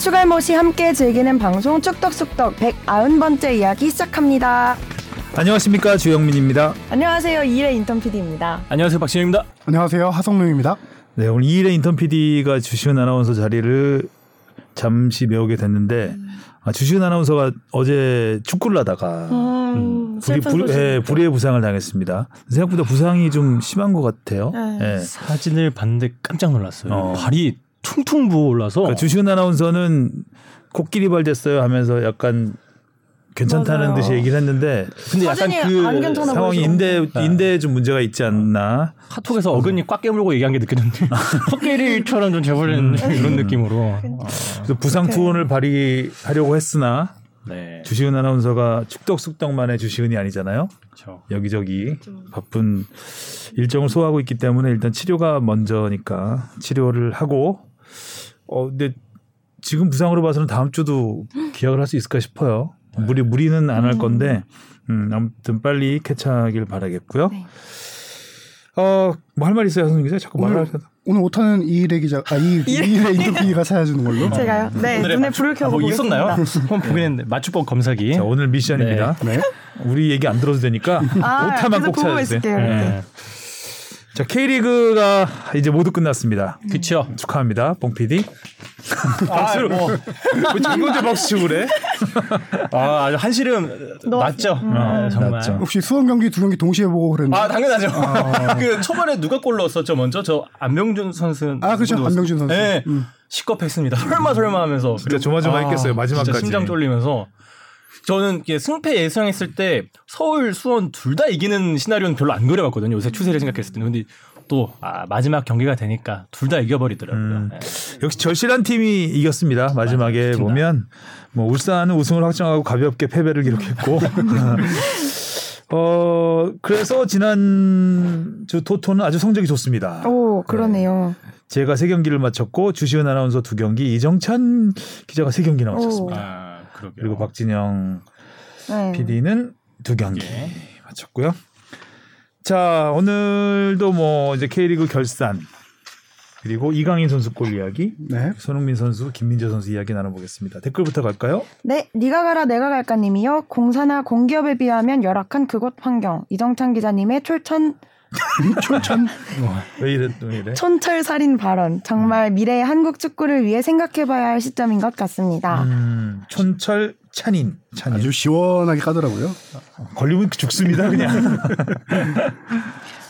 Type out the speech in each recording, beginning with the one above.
추갈못이 함께 즐기는 방송 쭉덕쑥덕 190번째 이야기 시작합니다. 안녕하십니까 주영민입니다. 안녕하세요. 이일의 인턴 PD입니다. 안녕하세요 박진영입니다. 안녕하세요 하성룡입니다. 네 오늘 이일의 인턴 PD가 주시은 아나운서 자리를 잠시 메우게 됐는데 음. 아, 주시은 아나운서가 어제 축구를 하다가 음, 불이, 불, 예, 불의의 부상을 당했습니다. 생각보다 부상이 좀 심한 것 같아요. 네. 예. 사진을 봤는데 깜짝 놀랐어요. 어. 발이 퉁퉁 부어 올라서 그러니까 주시은 아나운서는 코끼리 발 됐어요 하면서 약간 괜찮다는 맞아요. 듯이 얘기를 했는데 근데 약간 그 상황이. 인대 네. 인대에 좀 문제가 있지 않나. 카톡에서 어근이 꽉 깨물고 얘기한 게 느껴졌는데 코끼리처럼 좀 재버리는 이런 느낌으로. 어. 그래서 부상 투혼을 발휘하려고 했으나 네. 주시은 아나운서가 축덕숙덕만의 주시은이 아니잖아요. 그렇죠. 여기저기 바쁜 일정을 소화하고 있기 때문에 일단 치료가 먼저니까 치료를 하고 어 근데 지금 부상으로 봐서는 다음 주도 기약을 할 수 있을까 싶어요. 무리 무리는 안 할 건데 음, 아무튼 빨리 캐치하길 바라겠고요. 네. 어뭐 할 말 있어요, 선생님 기자? 자꾸 말을 하셔. 오늘 오타는 이일의 기자 아이 이일의 인터뷰가 찾아주는 걸로. 제가요? 네, 눈에 불을 아, 켜고 뭐 보겠습니다. 있었나요? 한번 보긴 했는데 맞춤법 검사기. 자 오늘 미션입니다. 네. 우리 얘기 안 들어도 되니까 아, 오타만 꼭 찾아주세요. 있을게요. 네. 자 K리그가 이제 모두 끝났습니다. 그쵸. 축하합니다, 봉 PD. 박수를 뭐. 왜 정건재 박수 치고 그래? 아, 아주 한시름 맞죠. 어, 정말. 맞죠. 혹시 수원 경기 두 경기 동시에 보고 그랬는데. 아 당연하죠. 그 초반에 누가 골 넣었었죠 먼저 저 안명준 선수. 아, 그렇죠. 누구 안명준 선수. 네. 음. 시겁했습니다. 설마 설마 하면서. 진짜 조마조마했겠어요, 마지막까지. 진짜 심장 쫄리면서. 저는 승패 예상했을 때 서울 수원 둘 다 이기는 시나리오는 별로 안 그려봤거든요. 요새 추세를 생각했을 때는. 근데 또 아, 마지막 경기가 되니까 둘 다 이겨버리더라고요. 음. 네. 역시 절실한 팀이 이겼습니다. 마지막에. 보면 뭐 울산은 우승을 확정하고 가볍게 패배를 기록했고. 어 그래서 지난 주 토토는 아주 성적이 좋습니다. 오, 그러네요. 제가 세 경기를 마쳤고 주시은 아나운서 두 경기, 이정찬 기자가 세 경기나 마쳤습니다. 아, 그러게요. 그리고 박진영 네. PD는 두 경기 마쳤고요. 자 오늘도 뭐 이제 K리그 결산 그리고 이강인 선수 골 이야기, 네. 손흥민 선수, 김민재 선수 이야기 나눠보겠습니다. 댓글부터 갈까요? 네, 니가 가라 내가 갈까님이요. 공사나 공기업에 비하면 열악한 그곳 환경. 이정찬 기자님의 촐천 철천. 왜 이래 왜 이래? 촌철 살인 발언. 정말 미래의 한국 축구를 위해 생각해봐야 할 시점인 것 같습니다. 음, 촌철 찬인, 찬인. 아주 시원하게 까더라고요. 걸리면 죽습니다 그냥.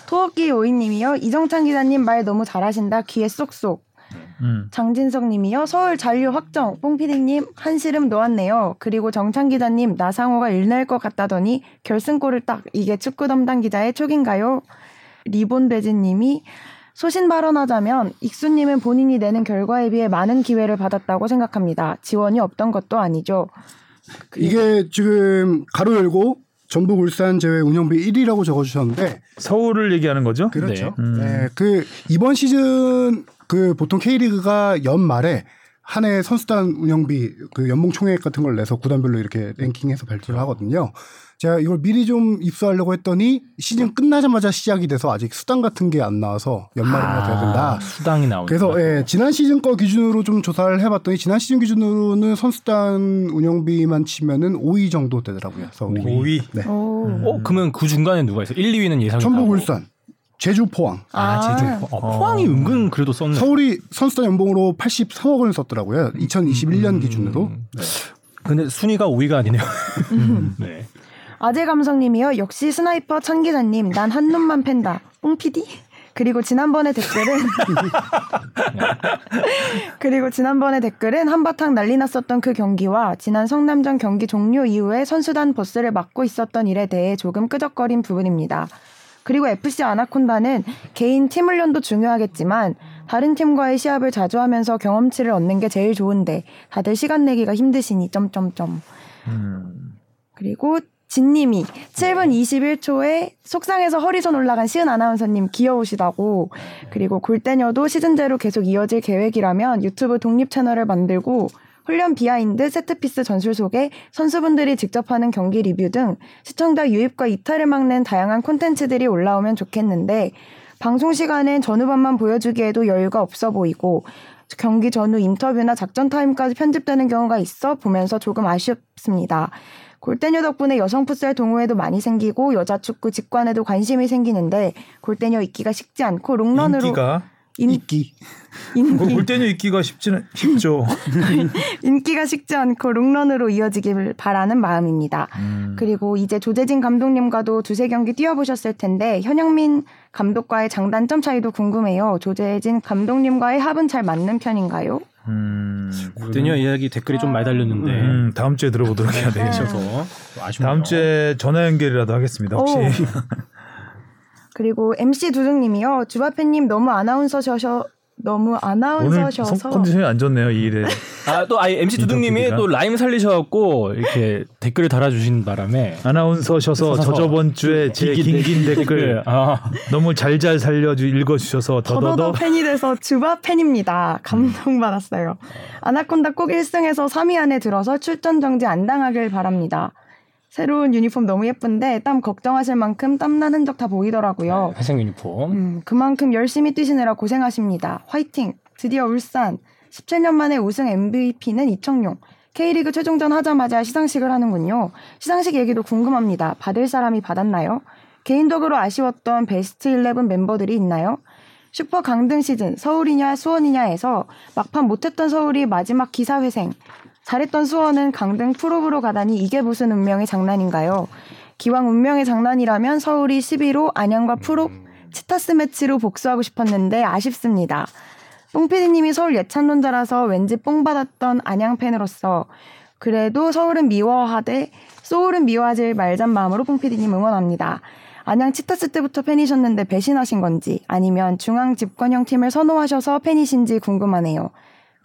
토끼 오이님이요. 이정찬 기자님 말 너무 잘하신다. 귀에 쏙쏙. 음. 장진석님이요. 서울 잔류 확정. 뽕피디님 한시름 놓았네요. 그리고 정찬 기자님 나상호가 일날 것 같다더니 결승골을 딱 이게 축구 담당 기자의 촉인가요? 리본 배진님이 소신 발언하자면 익수님은 본인이 내는 결과에 비해 많은 기회를 받았다고 생각합니다. 지원이 없던 것도 아니죠. 이게 지금 가로 열고 전북 울산 제외 운영비 1위라고 적어주셨는데 서울을 얘기하는 거죠? 그렇죠. 네. 음. 네. 그 이번 시즌 그 보통 K리그가 연말에 한 해 선수단 운영비 그 연봉 총액 같은 걸 내서 구단별로 이렇게 랭킹해서 발표를 하거든요. 제가 이걸 미리 좀 입수하려고 했더니 시즌 끝나자마자 시작이 돼서 아직 수당 같은 게 안 나와서 연말에 돼야 된다. 아, 수당이 나오는. 그래서 예, 지난 시즌 거 기준으로 좀 조사를 해봤더니 지난 시즌 기준으로는 선수단 운영비만 치면은 5위 정도 되더라고요. 서울이. 5위. 네. 오. 어 그러면 그 중간에 누가 있어? 1, 2위는 예상이 전북. 울산, 제주 포항. 아, 제주. 어, 포항이 은근 그래도 썼네. 서울이 선수단 연봉으로 83억 원을 썼더라고요. 2021년 음. 기준으로. 근데 순위가 5위가 아니네요. 네. 아재 감성님이요. 역시 스나이퍼 찬 기자님. 난 한 놈만 팬다. 뽕피디? 그리고 지난번에 댓글은 그리고 지난번에 댓글은 한바탕 난리 났었던 그 경기와 지난 성남전 경기 종료 이후에 선수단 버스를 막고 있었던 일에 대해 조금 끄적거린 부분입니다. 그리고 FC 아나콘다는 개인 팀 훈련도 중요하겠지만 다른 팀과의 시합을 자주 하면서 경험치를 얻는 게 제일 좋은데 다들 시간 내기가 힘드시니 점점점. 음. 그리고 진님이 7분 21초에 속상해서 허리선 올라간 시은 아나운서님 귀여우시다고. 그리고 골때녀도 시즌제로 계속 이어질 계획이라면 유튜브 독립 채널을 만들고 훈련 비하인드, 세트피스 전술 소개 선수분들이 직접 하는 경기 리뷰 등 시청자 유입과 이탈을 막는 다양한 콘텐츠들이 올라오면 좋겠는데 방송 시간엔 전후반만 보여주기에도 여유가 없어 보이고 경기 전후 인터뷰나 작전 타임까지 편집되는 경우가 있어 보면서 조금 아쉽습니다. 골대녀 덕분에 여성 풋살 동호회도 많이 생기고 여자 축구 직관에도 관심이 생기는데 골대녀 있기가 쉽지 않고 롱런으로 인기가 인, 있기. 인기, 뭐 골대녀 있기가 쉽지는 쉽죠. 인기가 식지 않고 롱런으로 이어지길 바라는 마음입니다. 음. 그리고 이제 조재진 감독님과도 두세 경기 뛰어보셨을 텐데 현영민 감독과의 장단점 차이도 궁금해요. 조재진 감독님과의 합은 잘 맞는 편인가요? 음. 골대녀 이야기 댓글이 좀 많이 달렸는데 음, 다음 주에 들어보도록 해야 되겠죠. 그래서 아쉽네요. 다음 주에 전화 연결이라도 하겠습니다. 혹시 오. 그리고 MC 두둥님이요. 주바페님 너무 아나운서셔서 너무 아나운서셔서 성 컨디션이 안 좋네요. 이 일에. 아또 아, MC 두둥님이. 또 라임 살리셔갖고 이렇게 댓글을 달아주신 바람에 아나운서셔서 서서. 저저번 주에 제 기긴 긴긴 댓글 아, 너무 잘잘 살려주 읽어주셔서 더더더 더더더 팬이 돼서 주바 팬입니다. 감동받았어요. 아나콘다 꼭 1승에서 3위 안에 들어서 출전 정지 안 당하길 바랍니다. 새로운 유니폼 너무 예쁜데 땀 걱정하실 만큼 땀난 흔적 다 보이더라고요. 회색 유니폼. 음, 그만큼 열심히 뛰시느라 고생하십니다. 화이팅! 드디어 울산 17년 만에 우승 MVP는 이청용. K리그 최종전 하자마자 시상식을 하는군요. 시상식 얘기도 궁금합니다. 받을 사람이 받았나요? 개인적으로 아쉬웠던 베스트 11 멤버들이 있나요? 슈퍼 강등 시즌 서울이냐 수원이냐에서 막판 못했던 서울이 마지막 기사회생. 잘했던 수원은 강등 프로브로 가다니 이게 무슨 운명의 장난인가요? 기왕 운명의 장난이라면 서울이 11호 안양과 프로 치타스 매치로 복수하고 싶었는데 아쉽습니다. 뽕피디님이 서울 예찬론자라서 왠지 뽕 받았던 안양 팬으로서 그래도 서울은 미워하되 소울은 미워하지 말잔 마음으로 뽕피디님 응원합니다. 안양 치타스 때부터 팬이셨는데 배신하신 건지 아니면 중앙 집권형 팀을 선호하셔서 팬이신지 궁금하네요.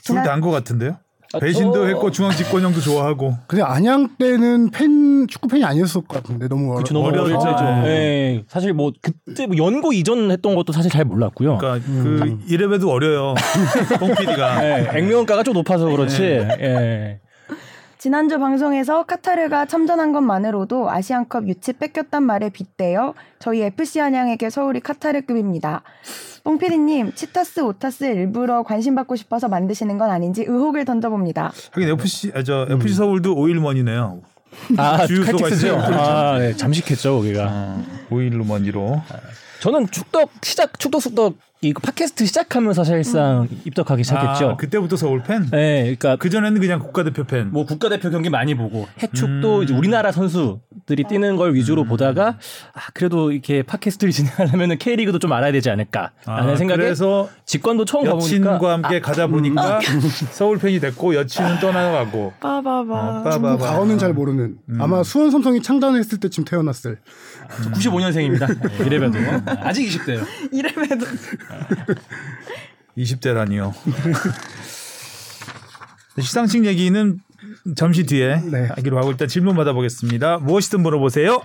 둘다한것 같은데요. 배신도 저- 했고 중앙 집권형도 좋아하고 근데 안양 때는 팬 축구 팬이 아니었을 것 같은데 너무 어려. 그쵸, 너무 어려울 어려서. 때죠. 예, 사실 뭐 그때 뭐 연고 이전 했던 것도 사실 잘 몰랐고요. 그러니까 그 이름에도 어려요. 뽕 PD가 예, 액면가가 좀 높아서 그렇지. 예. 지난주 방송에서 카타르가 참전한 것만으로도 아시안컵 유치 뺏겼단 말에 빗대어 저희 FC 안양에게 서울이 카타르급입니다. 뽕피디님, 치타스, 오타스 일부러 관심 받고 싶어서 만드시는 건 아닌지 의혹을 던져봅니다. 하긴 FC 아, 저 FC 서울도 오일먼이네요. 아, 주유소가 칼텍스죠. 있어요. 아, 네, 잠식했죠, 거기가. 어, 오일먼이로 저는 축덕 시작 축덕 숙덕 이거 팟캐스트 시작하면서 사실상 입덕하기 시작했죠. 아, 그때부터 서울 팬. 네, 그러니까 그 전에는 그냥 국가대표 팬. 뭐 국가대표 경기 많이 보고 해축도 음. 이제 우리나라 선수들이 뛰는 걸 위주로 보다가 아, 그래도 이렇게 팟캐스트를 진행하려면은 K리그도 좀 알아야 되지 않을까 라는 아, 생각에 그래서 직관도 처음 여친과 가보니까 함께 가다 보니까 서울 팬이 됐고 여친은 떠나가고 빠바바. 아, 축구 빠바바. 과거는 잘 모르는 아마 수원 삼성이 창단했을 때쯤 태어났을 95년생입니다. 이래봬도 아직 20대예요. 이름에도 20대라니요. 시상식 얘기는 잠시 뒤에 네. 하기로 하고 일단 질문 받아보겠습니다. 무엇이든 물어보세요.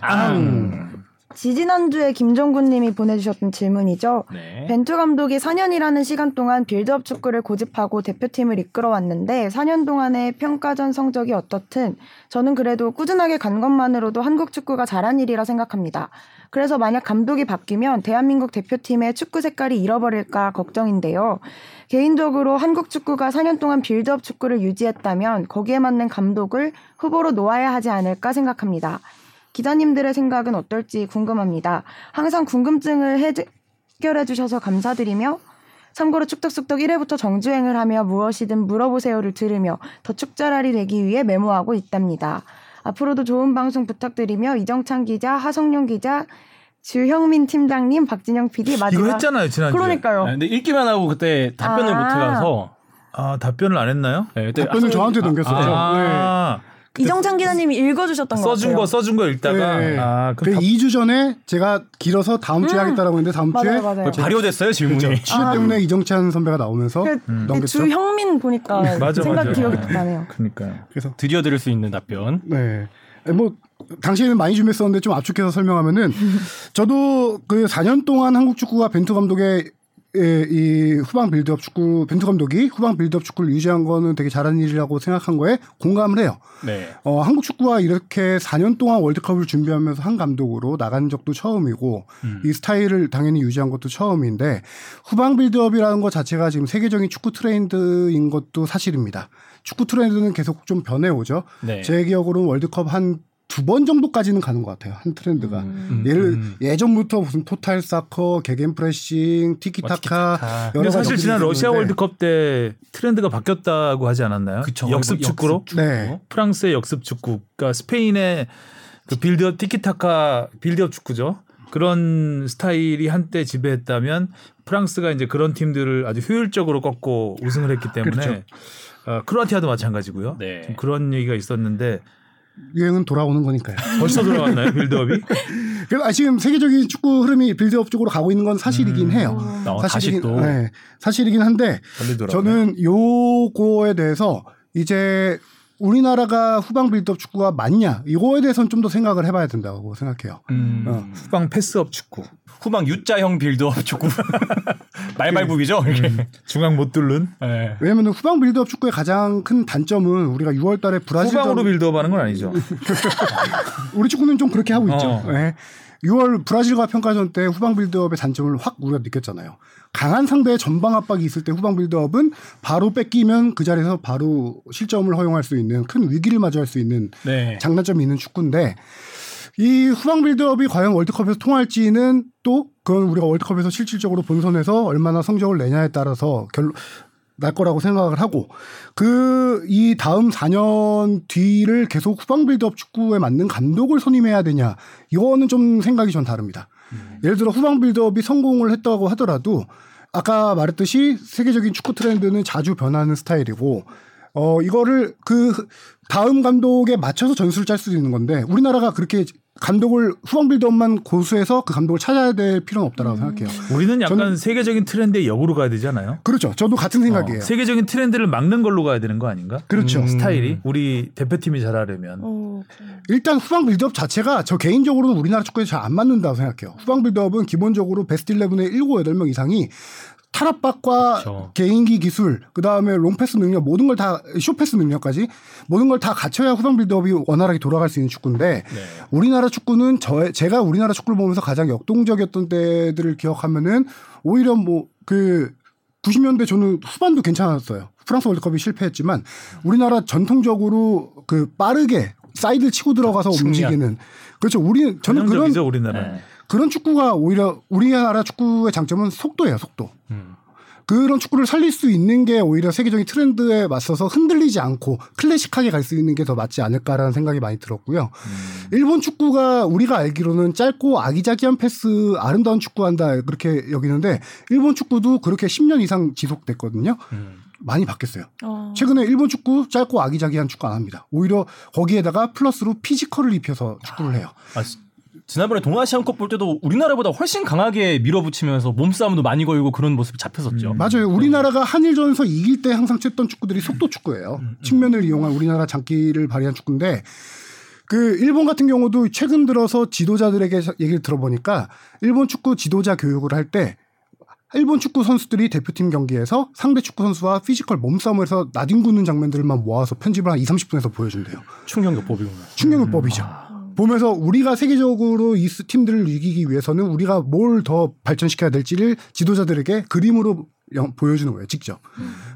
지지난주에 김종군님이 보내주셨던 질문이죠. 네. 벤투 감독이 4년이라는 시간 동안 빌드업 축구를 고집하고 대표팀을 이끌어왔는데 4년 동안의 평가전 성적이 어떻든 저는 그래도 꾸준하게 간 것만으로도 한국 축구가 잘한 일이라 생각합니다. 그래서 만약 감독이 바뀌면 대한민국 대표팀의 축구 색깔이 잃어버릴까 걱정인데요. 개인적으로 한국 축구가 4년 동안 빌드업 축구를 유지했다면 거기에 맞는 감독을 후보로 놓아야 하지 않을까 생각합니다. 기자님들의 생각은 어떨지 궁금합니다. 항상 궁금증을 해결해 주셔서 감사드리며 참고로 축덕숙덕 1회부터 정주행을 하며 무엇이든 물어보세요를 들으며 더 축절알이 되기 위해 메모하고 있답니다. 앞으로도 좋은 방송 부탁드리며 이정찬 기자, 하성룡 기자, 주형민 팀장님, 박진영 PD 마지막 이거 했잖아요 지난주에. 그러니까요. 아, 근데 읽기만 하고 그때 답변을 아. 못 해가서 아 답변을 안 했나요? 네, 그때 답변을 저한테 넘겼었죠. 아, 이정찬 기자님이 읽어주셨던 거 써준 같아요. 거 써준 거 읽다가 네. 아그 그럼 답- 2주 전에 제가 길어서 다음 주에 하겠다라고 했는데 다음 주에 맞아요, 맞아요. 발효됐어요 질문이. 취재 때문에 이정찬 선배가 나오면서 그, 그 넘겼죠. 주형민 보니까 맞아, 생각 맞아. 기억이 나네요. 그러니까요. 그래서 드디어 들을 수 있는 답변. 네. 뭐 당시에는 많이 준비했었는데 좀 압축해서 설명하면은 저도 그 4년 동안 한국 축구가 벤투 감독의 예, 이 후방 빌드업 축구 벤투 감독이 후방 빌드업 축구를 유지한 거는 되게 잘한 일이라고 생각한 거에 공감을 해요. 네. 어, 한국 축구가 이렇게 4년 동안 월드컵을 준비하면서 한 감독으로 나간 적도 처음이고 음. 이 스타일을 당연히 유지한 것도 처음인데 후방 빌드업이라는 것 자체가 지금 세계적인 축구 트렌드인 것도 사실입니다. 축구 트렌드는 계속 좀 변해오죠. 네. 제 기억으로는 월드컵 한 두 번 정도까지는 가는 것 같아요. 한 트렌드가. 음, 예를 음. 예전부터 무슨 토탈 사커, 게겐 프레싱, 티키타카 티키타카. 여러 근데 사실 지난 러시아 월드컵 때 트렌드가 바뀌었다고 하지 않았나요? 그쵸. 역습 뭐 축구로 역습 축구. 네. 프랑스의 역습 축구, 그러니까 스페인의 그 빌드업 티키타카 빌드업 축구죠. 그런 스타일이 한때 지배했다면 프랑스가 이제 그런 팀들을 아주 효율적으로 꺾고 우승을 했기 때문에 그렇죠. 어, 크로아티아도 마찬가지고요. 네. 좀 그런 얘기가 있었는데 유행은 돌아오는 거니까요. 벌써 돌아왔나요 빌드업이? 그래서 아, 지금 세계적인 축구 흐름이 빌드업 쪽으로 가고 있는 건 사실이긴 음. 해요. 어, 사실이긴, 또 네, 사실이긴 한데. 저는 요거에 대해서 이제 우리나라가 후방 빌드업 축구가 맞냐 이거에 대해서는 좀 더 생각을 해봐야 된다고 생각해요. 음. 어. 후방 패스업 축구, 후방 U자형 빌드업 축구 말발굽이죠 이렇게. 중앙 못 뚫는 네. 왜냐하면 후방 빌드업 축구의 가장 큰 단점은 우리가 6월달에 브라질 후방으로 빌드업하는 건 아니죠. 우리 축구는 좀 그렇게 하고 있죠. 어. 네. 6월 브라질과 평가전 때 후방 빌드업의 단점을 확 우리가 느꼈잖아요. 강한 상대의 전방 압박이 있을 때 후방 빌드업은 바로 뺏기면 그 자리에서 바로 실점을 허용할 수 있는 큰 위기를 마주할 수 있는 네. 장단점이 있는 축구인데 이 후방 빌드업이 과연 월드컵에서 통할지는 또 그건 우리가 월드컵에서 실질적으로 본선에서 얼마나 성적을 내냐에 따라서 결, 날 거라고 생각을 하고 그 이 다음 4년 뒤를 계속 후방 빌드업 축구에 맞는 감독을 선임해야 되냐 이거는 좀 생각이 전 다릅니다. 예를 들어 후방 빌드업이 성공을 했다고 하더라도 아까 말했듯이 세계적인 축구 트렌드는 자주 변하는 스타일이고 어 이거를 그 다음 감독에 맞춰서 전술을 짤 수도 있는 건데 우리나라가 그렇게 감독을 후방 빌드업만 고수해서 그 감독을 찾아야 될 필요는 없다라고 생각해요. 우리는 약간 저는- 세계적인 트렌드의 역으로 가야 되지 않아요? 그렇죠. 저도 같은 생각이에요. 어, 세계적인 트렌드를 막는 걸로 가야 되는 거 아닌가? 그렇죠. 음. 스타일이 우리 대표팀이 잘하려면 어, 일단 후방 빌드업 자체가 저 개인적으로는 우리나라 축구에 잘 안 맞는다고 생각해요. 후방 빌드업은 기본적으로 베스트 11의 7, 8명 이상이 탈압박과 그렇죠. 개인기 기술, 그 다음에 롱패스 능력, 모든 걸 다, 쇼패스 능력까지 모든 걸 다 갖춰야 후방 빌드업이 원활하게 돌아갈 수 있는 축구인데 네. 우리나라 축구는 저, 제가 우리나라 축구를 보면서 가장 역동적이었던 때들을 기억하면은 오히려 뭐 그 90년대 저는 후반도 괜찮았어요. 프랑스 월드컵이 실패했지만 우리나라 전통적으로 그 빠르게 사이드 치고 들어가서 측면. 움직이는 그렇죠. 우리 저는 그런 전형적이죠 우리나라. 네. 그런 축구가 오히려 우리나라 축구의 장점은 속도예요, 속도. 음. 그런 축구를 살릴 수 있는 게 오히려 세계적인 트렌드에 맞서서 흔들리지 않고 클래식하게 갈 수 있는 게 더 맞지 않을까라는 생각이 많이 들었고요. 음. 일본 축구가 우리가 알기로는 짧고 아기자기한 패스, 아름다운 축구한다 그렇게 여기는데 일본 축구도 그렇게 10년 이상 지속됐거든요. 음. 많이 바뀌었어요. 어. 최근에 일본 축구 짧고 아기자기한 축구 안 합니다. 오히려 거기에다가 플러스로 피지컬을 입혀서 축구를 해요. 아, 지- 지난번에 동아시안컵 볼 때도 우리나라보다 훨씬 강하게 밀어붙이면서 몸싸움도 많이 걸고 그런 모습이 잡혔었죠. 음. 맞아요. 우리나라가 한일전에서 이길 때 항상 했던 축구들이 속도 축구예요. 측면을 이용한 우리나라 장기를 발휘한 축구인데 그 일본 같은 경우도 최근 들어서 지도자들에게 얘기를 들어보니까 일본 축구 지도자 교육을 할 때 일본 축구 선수들이 대표팀 경기에서 상대 축구 선수와 피지컬 몸싸움을 해서 나뒹구는 장면들만 모아서 편집을 한 2, 30분에서 보여준대요. 충격요법이구나. 충격요법이죠. 보면서 우리가 세계적으로 이 스- 팀들을 이기기 위해서는 우리가 뭘 더 발전시켜야 될지를 지도자들에게 그림으로 영- 보여주는 거예요, 직접.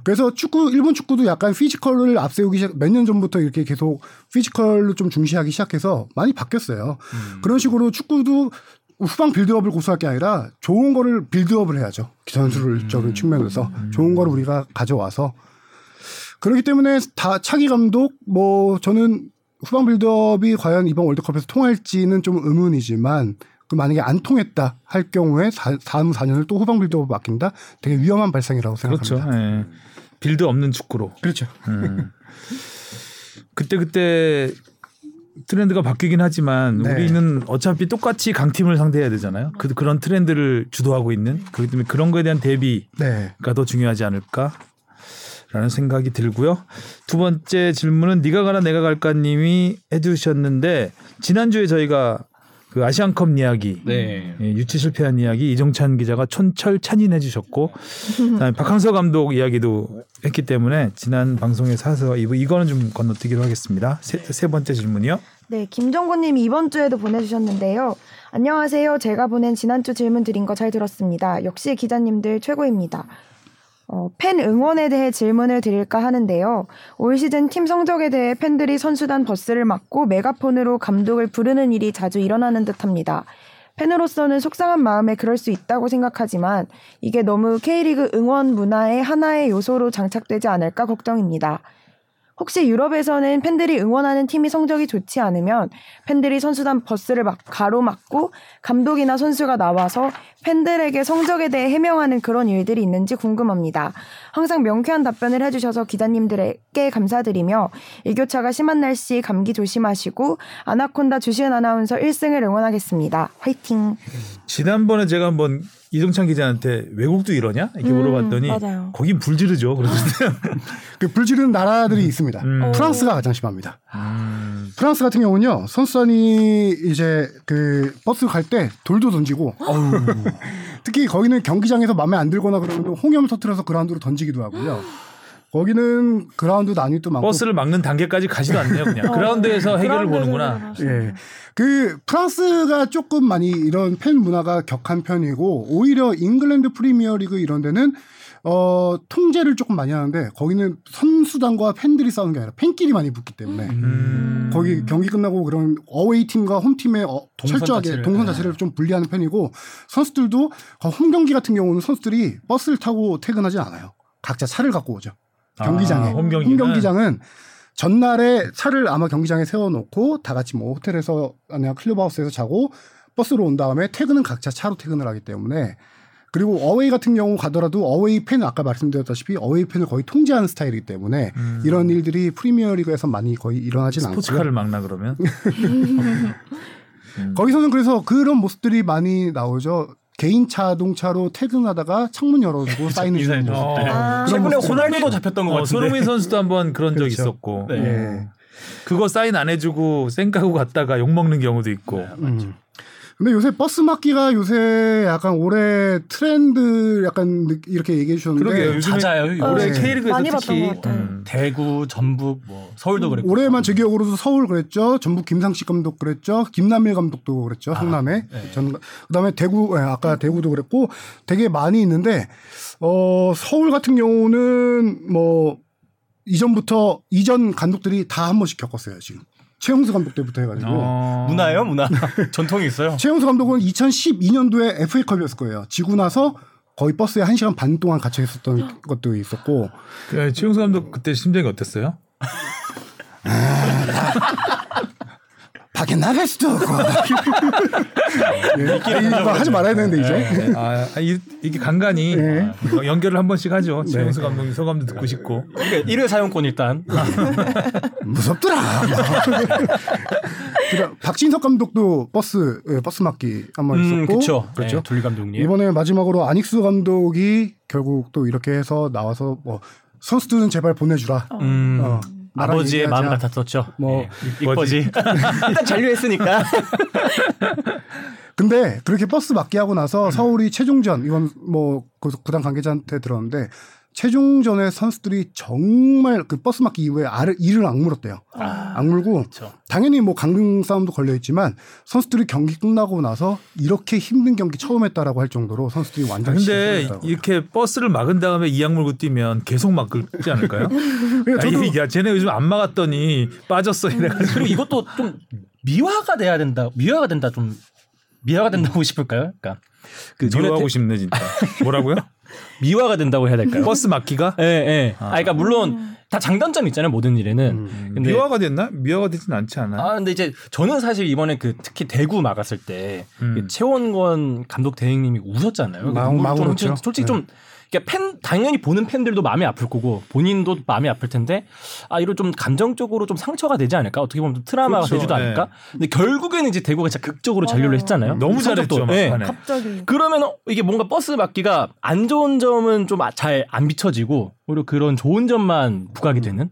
그래서 축구, 일본 축구도 약간 피지컬을 앞세우기 시작, 몇 년 전부터 이렇게 계속 피지컬로 좀 중시하기 시작해서 많이 바뀌었어요. 그런 식으로 축구도 후방 빌드업을 고수할 게 아니라 좋은 거를 빌드업을 해야죠. 전술적인 측면에서. 좋은 거를 우리가 가져와서. 그렇기 때문에 다 차기 감독 뭐 저는 후방 빌드업이 과연 이번 월드컵에서 통할지는 좀 의문이지만 그 만약에 안 통했다 할 경우에 사, 다음 4년을 또 후방 빌드업을 맡긴다 되게 위험한 발상이라고 그렇죠. 생각합니다. 예. 빌드 없는 축구로. 그렇죠. 음. 그때 그때 트렌드가 바뀌긴 하지만 네. 우리는 어차피 똑같이 강팀을 상대해야 되잖아요. 그 그런 트렌드를 주도하고 있는 그렇기 때문에 그런 거에 대한 대비가 네. 더 중요하지 않을까. 라는 생각이 들고요. 두 번째 질문은 네가 가라 내가 갈까 님이 해주셨는데 지난주에 저희가 그 아시안컵 이야기 네. 예, 유치 실패한 이야기 이종찬 기자가 촌철 찬인해 주셨고 박항서 감독 이야기도 했기 때문에 지난 방송에 사서 이거 이거는 좀 건너뛰기로 하겠습니다. 세, 세 번째 질문이요. 네, 김정곤님이 이번 주에도 보내주셨는데요. 안녕하세요. 제가 보낸 지난주 질문 드린 거 잘 들었습니다. 역시 기자님들 최고입니다. 어, 팬 응원에 대해 질문을 드릴까 하는데요. 올 시즌 팀 성적에 대해 팬들이 선수단 버스를 막고 메가폰으로 감독을 부르는 일이 자주 일어나는 듯합니다. 팬으로서는 속상한 마음에 그럴 수 있다고 생각하지만 이게 너무 K리그 응원 문화의 하나의 요소로 장착되지 않을까 걱정입니다. 혹시 유럽에서는 팬들이 응원하는 팀이 성적이 좋지 않으면 팬들이 선수단 버스를 막 가로막고 감독이나 선수가 나와서 팬들에게 성적에 대해 해명하는 그런 일들이 있는지 궁금합니다. 항상 명쾌한 답변을 해주셔서 기자님들에게 감사드리며 일교차가 심한 날씨 감기 조심하시고 아나콘다 주시은 아나운서 1승을 응원하겠습니다. 화이팅! 지난번에 제가 한번 이종찬 기자한테 외국도 이러냐 이렇게 음, 물어봤더니 맞아요. 거긴 불지르죠. 그러던데요. 그 불 지르는 나라들이 있습니다. 음. 프랑스가 가장 심합니다. 음. 프랑스 같은 경우는요 선수단이 이제 그 버스 갈 때 돌도 던지고 특히 거기는 경기장에서 마음에 안 들거나 그러면 홍염 터트려서 그라운드로 던지기도 하고요. 거기는 그라운드 난입도 많고 버스를 막는 단계까지 가지도 않네요. 그냥 그라운드에서 해결을 보는구나. 예. 그 프랑스가 조금 많이 이런 팬 문화가 격한 편이고 오히려 잉글랜드 프리미어리그 이런 데는 어 통제를 조금 많이 하는데 거기는 선수단과 팬들이 싸우는 게 아니라 팬끼리 많이 붙기 때문에 음. 거기 경기 끝나고 그런 away 팀과 홈 팀의 어, 동선 철저하게 자체를, 동선 네. 자체를 좀 분리하는 편이고 선수들도 어, 홈 경기 같은 경우는 선수들이 버스를 타고 퇴근하지 않아요. 각자 차를 갖고 오죠. 경기장에 아, 홈 경기는? 홈 경기장은 전날에 차를 아마 경기장에 세워놓고 다 같이 뭐 호텔에서 아니면 클럽하우스에서 자고 버스로 온 다음에 퇴근은 각자 차로 퇴근을 하기 때문에 그리고 어웨이 같은 경우 가더라도 어웨이 팬은 아까 말씀드렸다시피 어웨이 팬을 거의 통제하는 스타일이기 때문에 음. 이런 일들이 프리미어리그에서 많이 거의 일어나진 않고요. 스포츠카를 막나 그러면 거기서는 그래서 그런 모습들이 많이 나오죠. 개인 자동차로 퇴근하다가 창문 열어두고 사인을 주는 모습. 때. 아. 최근에. 호날두도 잡혔던 것 어, 같은데. 손흥민 선수도 한번 그런 적 그렇죠. 있었고 네. 예. 그거 사인 안 해주고 쌩까고 갔다가 욕 먹는 경우도 있고 음. 근데 요새 버스 막기가 요새 약간 올해 트렌드 약간 느- 이렇게 얘기해 주셨는데 그러게요. 잦아요. 올해 네. K리그에서 많이 봤던 특히 것 같아요. 음. 대구, 전북, 뭐 서울도 그랬고. 올해만 제 기억으로도 서울 그랬죠. 전북 김상식 감독 그랬죠. 김남일 감독도 그랬죠. 성남에. 네. 전 그다음에 대구 예, 아까 대구도 그랬고 되게 많이 있는데 어 서울 같은 경우는 뭐 이전부터 이전 감독들이 다 한 번씩 겪었어요, 지금. 최용수 감독 때부터 해 가지고 어. 문화예요, 문화. 전통이 있어요. 최용수 감독은 2012년도에 FA컵이었을 거예요. 지고 나서 거의 버스에 1 시간 반 동안 갇혀 있었던 것도 있었고 그 최용수 감독 그때 심정이 어땠어요? 밖에 나갈 수도 없고 예, 이거 하지 말아야 되는데 이제 아, 아, 이, 이게 간간히 네. 어, 연결을 한 번씩 하죠. 최용수 감독님 소감도 듣고 싶고. 그러니까 일회 사용권 일단. 무섭더라. 그다음 박진석 감독도 버스 예, 버스 막기 한번 음, 있었고 그렇죠. 그렇죠. 네, 둘리 감독님. 이번에 마지막으로 아닉스 감독이 결국 또 이렇게 해서 나와서 뭐 선수들은 제발 보내주라. 음, 어, 아버지의. 마음 같았었죠. 뭐, 네, 이뻐지. 일단 잔류했으니까. 근데 그렇게 버스 막기 하고 음. 나서 서울이 최종전 이건 뭐 그- 구단 관계자한테 들었는데 최종전에 선수들이 정말 그 버스 막기 이후에 알을 이를 악물었대요. 아, 악물고 그렇죠. 당연히 뭐 강등 싸움도 걸려 있지만 선수들이 경기 끝나고 나서 이렇게 힘든 경기 처음 했다라고 할 정도로 선수들이 완전 근데 시끄럽다고. 이렇게 버스를 막은 다음에 이 악 물고 뛰면 계속 막지 않을까요? 그러니까 저도 아니, 야, 쟤네 요즘 안 막았더니 빠졌어 이래가지고. 그리고 이것도 좀 미화가 돼야 된다. 미화가 된다. 좀 미화가 된다고 싶을까요? 그러니까 그 미워하고 대- 싶네 진짜. 뭐라고요? 미화가 된다고 해야 될까요? 버스 막기가? 예, 예. 아, 그러니까 물론 다 장단점이 있잖아요. 모든 일에는. 음. 근데 미화가 됐나? 미화가 되진 않지 않아? 아 근데 이제 저는 사실 이번에 그 특히 대구 막았을 때 음. 그 최원권 감독 대행님이 웃었잖아요. 막- 막좀 울었죠. 솔직히 네. 좀 그러니까 팬 당연히 보는 팬들도 마음이 아플 거고 본인도 마음이 아플 텐데 아 이런 좀 감정적으로 좀 상처가 되지 않을까 어떻게 보면 좀 트라우마가 그렇죠. 되지도 않을까. 근데 결국에는 이제 대구가 진짜 극적으로. 잔류를 했잖아요. 너무 성적도. 잘했죠 예. 막판에. 갑자기. 그러면 어, 이게 뭔가 버스 막기가 안 좋은 점은 좀 잘 안 비춰지고 오히려 그런 좋은 점만 부각이 되는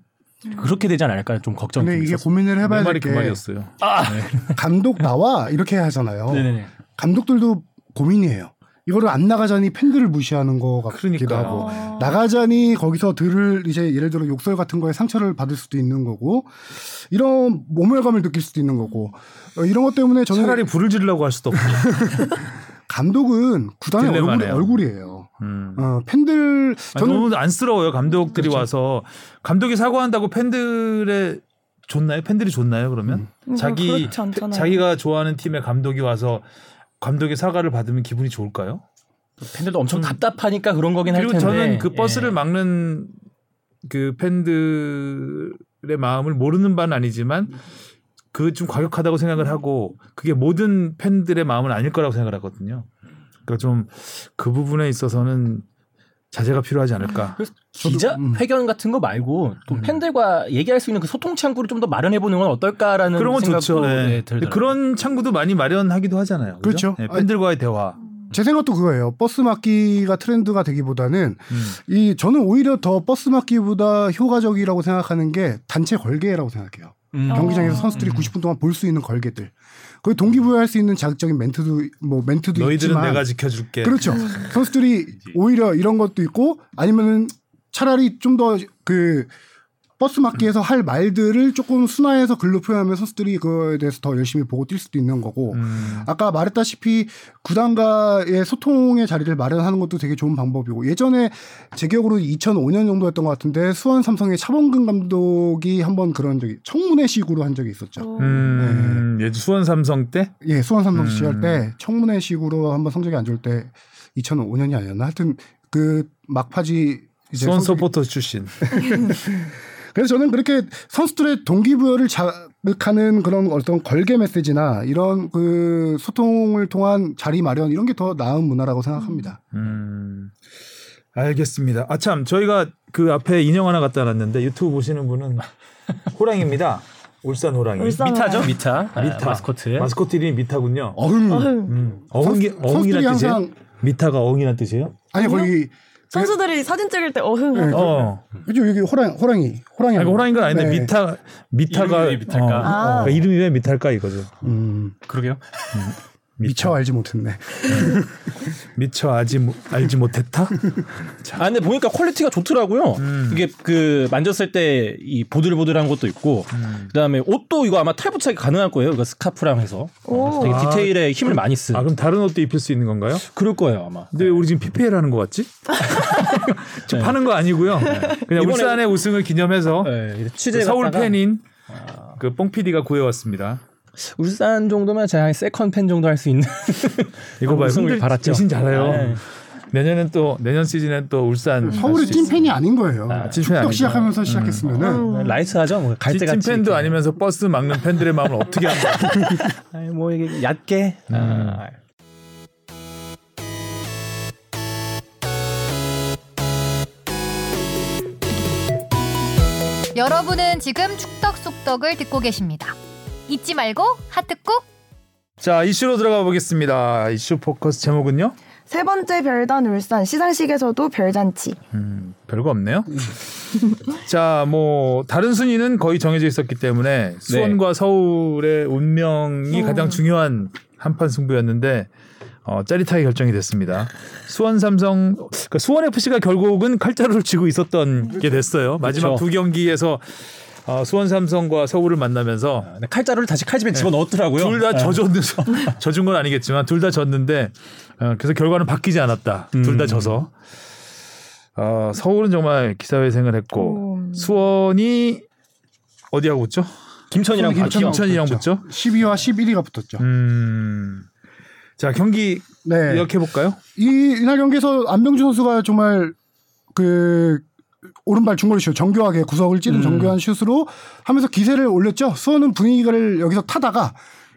그렇게 되지 않을까 좀 걱정이 근데 좀 이게 있었어요. 고민을 내 해봐야 말이 될그게 말이었어요. 감독 나와 이렇게 하잖아요. 네네네. 감독들도 고민이에요. 이거를 안 나가자니 팬들을 무시하는 거 같기도 그러니까요. 하고 어. 나가자니 거기서 들을 이제 예를 들어 욕설 같은 거에 상처를 받을 수도 있는 거고 이런 모멸감을 느낄 수도 있는 거고 어, 이런 것 때문에 저는 차라리 불을 지르려고 할 수도 없고. 감독은 구단의 얼굴, 딜레마네요. 얼굴이에요. 음. 어, 팬들 아니, 저는 너무 안쓰러워요. 감독들이 그렇죠. 와서 감독이 사과한다고 팬들의 좋나요? 팬들이 좋나요? 그러면 음, 자기. 자기가 좋아하는 팀의 감독이 와서 감독의 사과를 받으면 기분이 좋을까요? 팬들도 엄청 답답하니까 그런 거긴 할 그리고 텐데. 저는 그 버스를 예. 막는 그 팬들의 마음을 모르는 바는 아니지만 그 좀 과격하다고 생각을 하고 그게 모든 팬들의 마음은 아닐 거라고 생각을 하거든요. 그러니까 좀 그 부분에 있어서는 자제가 필요하지 않을까. 그래서 기자 음. 회견 같은 거 말고 또 팬들과 얘기할 수 있는 그 소통 창구를 좀 더 마련해 보는 건 어떨까라는 그런 건 생각도 좋죠. 네. 네. 그런 창구도 많이 마련하기도 하잖아요. 그죠? 그렇죠. 네, 팬들과의 대화. 제 생각도 그거예요. 버스 막기가 트렌드가 되기보다는 음. 이 저는 오히려 더 버스 막기보다 효과적이라고 생각하는 게 단체 걸개라고 생각해요. 음. 어. 경기장에서 선수들이 음. 90분 동안 볼 수 있는 걸개들. 거기 동기부여할 수 있는 자극적인 멘트도 뭐 멘트도 너희들은 있지만 내가 지켜줄게. 그렇죠. 선수들이 오히려 이런 것도 있고 아니면은 차라리 좀 더 그 버스 막기에서 할 말들을 조금 순화해서 글로 표현하면 선수들이 그거에 대해서 더 열심히 보고 뛸 수도 있는 거고 음. 아까 말했다시피 구단과의 소통의 자리를 마련하는 것도 되게 좋은 방법이고 예전에 제 기억으로 2005년 정도였던 것 같은데 수원 삼성의 차범근 감독이 한번 그런 적이 청문회식으로 한 적이 있었죠. 어. 음, 예, 수원 삼성 때 예, 수원 삼성 시절 음. 때 청문회식으로 한번 성적이 안 좋을 때 2005년이 아니었나 하여튼 그 막파지 이제 수원 서포터 출신. 그래서 저는 그렇게 선수들의 동기부여를 자극하는 그런 어떤 걸개 메시지나 이런 그 소통을 통한 자리 마련 이런 게 더 나은 문화라고 생각합니다. 음, 알겠습니다. 아 참 저희가 그 앞에 인형 하나 갖다 놨는데 유튜브 보시는 분은 호랑입니다. 울산 호랑이. 울산 미타죠 호랑이. 미타 아, 미타. 마스코트 마스코트 이름이 미타군요. 어흥. 어흥. 음, 어흥이 선수- 선수들이 어흥이란 뜻이에요? 항상 미타가 어흥이란 뜻이에요? 아니 거기 선수들이 사진 찍을 때 어흥. 네. 어. 그죠 여기 호랑 호랑이 호랑이 아니, 호랑인 건 아닌데 네. 미타 미타가 이름이 왜 미탈까? 어, 아. 그러니까 이름이 왜 미탈까 이거죠. 음, 그러게요 미처 알지 못했네. 미처 알지 못- 알지 못했다. 아 근데 보니까 quality가 좋더라고요 음. 이게 그 만졌을 때 이 보들보들한 것도 있고 음. 그다음에 옷도 이거 아마 탈부착이 가능할 거예요 그 스카프랑 해서 오. 되게 아. 디테일에 힘을 많이 쓰아 그럼 다른 옷도 입힐 수 있는 건가요? 그럴 거예요 아마 근데 왜 우리 지금 PPL 하는 것 같지? 저 네. 파는 거 아니고요. 그냥 이번에- 울산의 우승을 기념해서 네, 취재 서울 갔다가 팬인 그 뽕PD가 구해왔습니다. 울산 정도면 제가 한 second 팬 정도 할 수 있는 이거 봐요. 우승을 흔들- 바랐죠. 대신 잘해요. 네. 내년엔 또 내년 시즌엔 또 울산 서울의 찐팬이 아닌 거예요. 찐팬 축덕 아니죠. 시작하면서 시작했으면은 음. light하죠 뭐 갈대같이 찐 팬도 이렇게. 아니면서 버스 막는 팬들의 마음을 어떻게 한다. 아이, 뭐 이게 얕게 아, 여러분은 지금 축덕 속덕을 듣고 계십니다. 잊지 말고 하트 꾹. 자 이슈로 들어가 보겠습니다. 이슈 포커스 제목은요? 세 번째 별단 울산 시상식에서도 별잔치. 음, 별거 없네요. 자, 뭐 다른 순위는 거의 정해져 있었기 때문에 수원과 서울의 운명이 어. 가장 중요한 한판 승부였는데 어, 짜릿하게 결정이 됐습니다. 수원 삼성, 그러니까 수원 FC가 결국은 칼자루를 쥐고 있었던 게 됐어요. 마지막 그렇죠. 두 경기에서 어, 수원 삼성과 서울을 만나면서 근데 칼자루를 다시 칼집에 집어 넣었더라고요. 둘다 네. 져줬는 져준 건 아니겠지만 둘 다 졌는데 어, 그래서 결과는 바뀌지 않았다. 둘다 음. 져서 어, 서울은 정말 기사회생을 했고 음. 수원이 어디하고 붙죠? 김천이랑 김천-. 김천이랑 붙었죠. 붙죠. 12와 11위가 붙었죠. 음. 자 경기 네. 이렇게 볼까요? 이 이날 경기에서 안병준 선수가 정말 그 오른발 중거리 슛 정교하게 구석을 찌른 음. 정교한 슛으로 하면서 기세를 올렸죠. 수원은 분위기를 여기서 타다가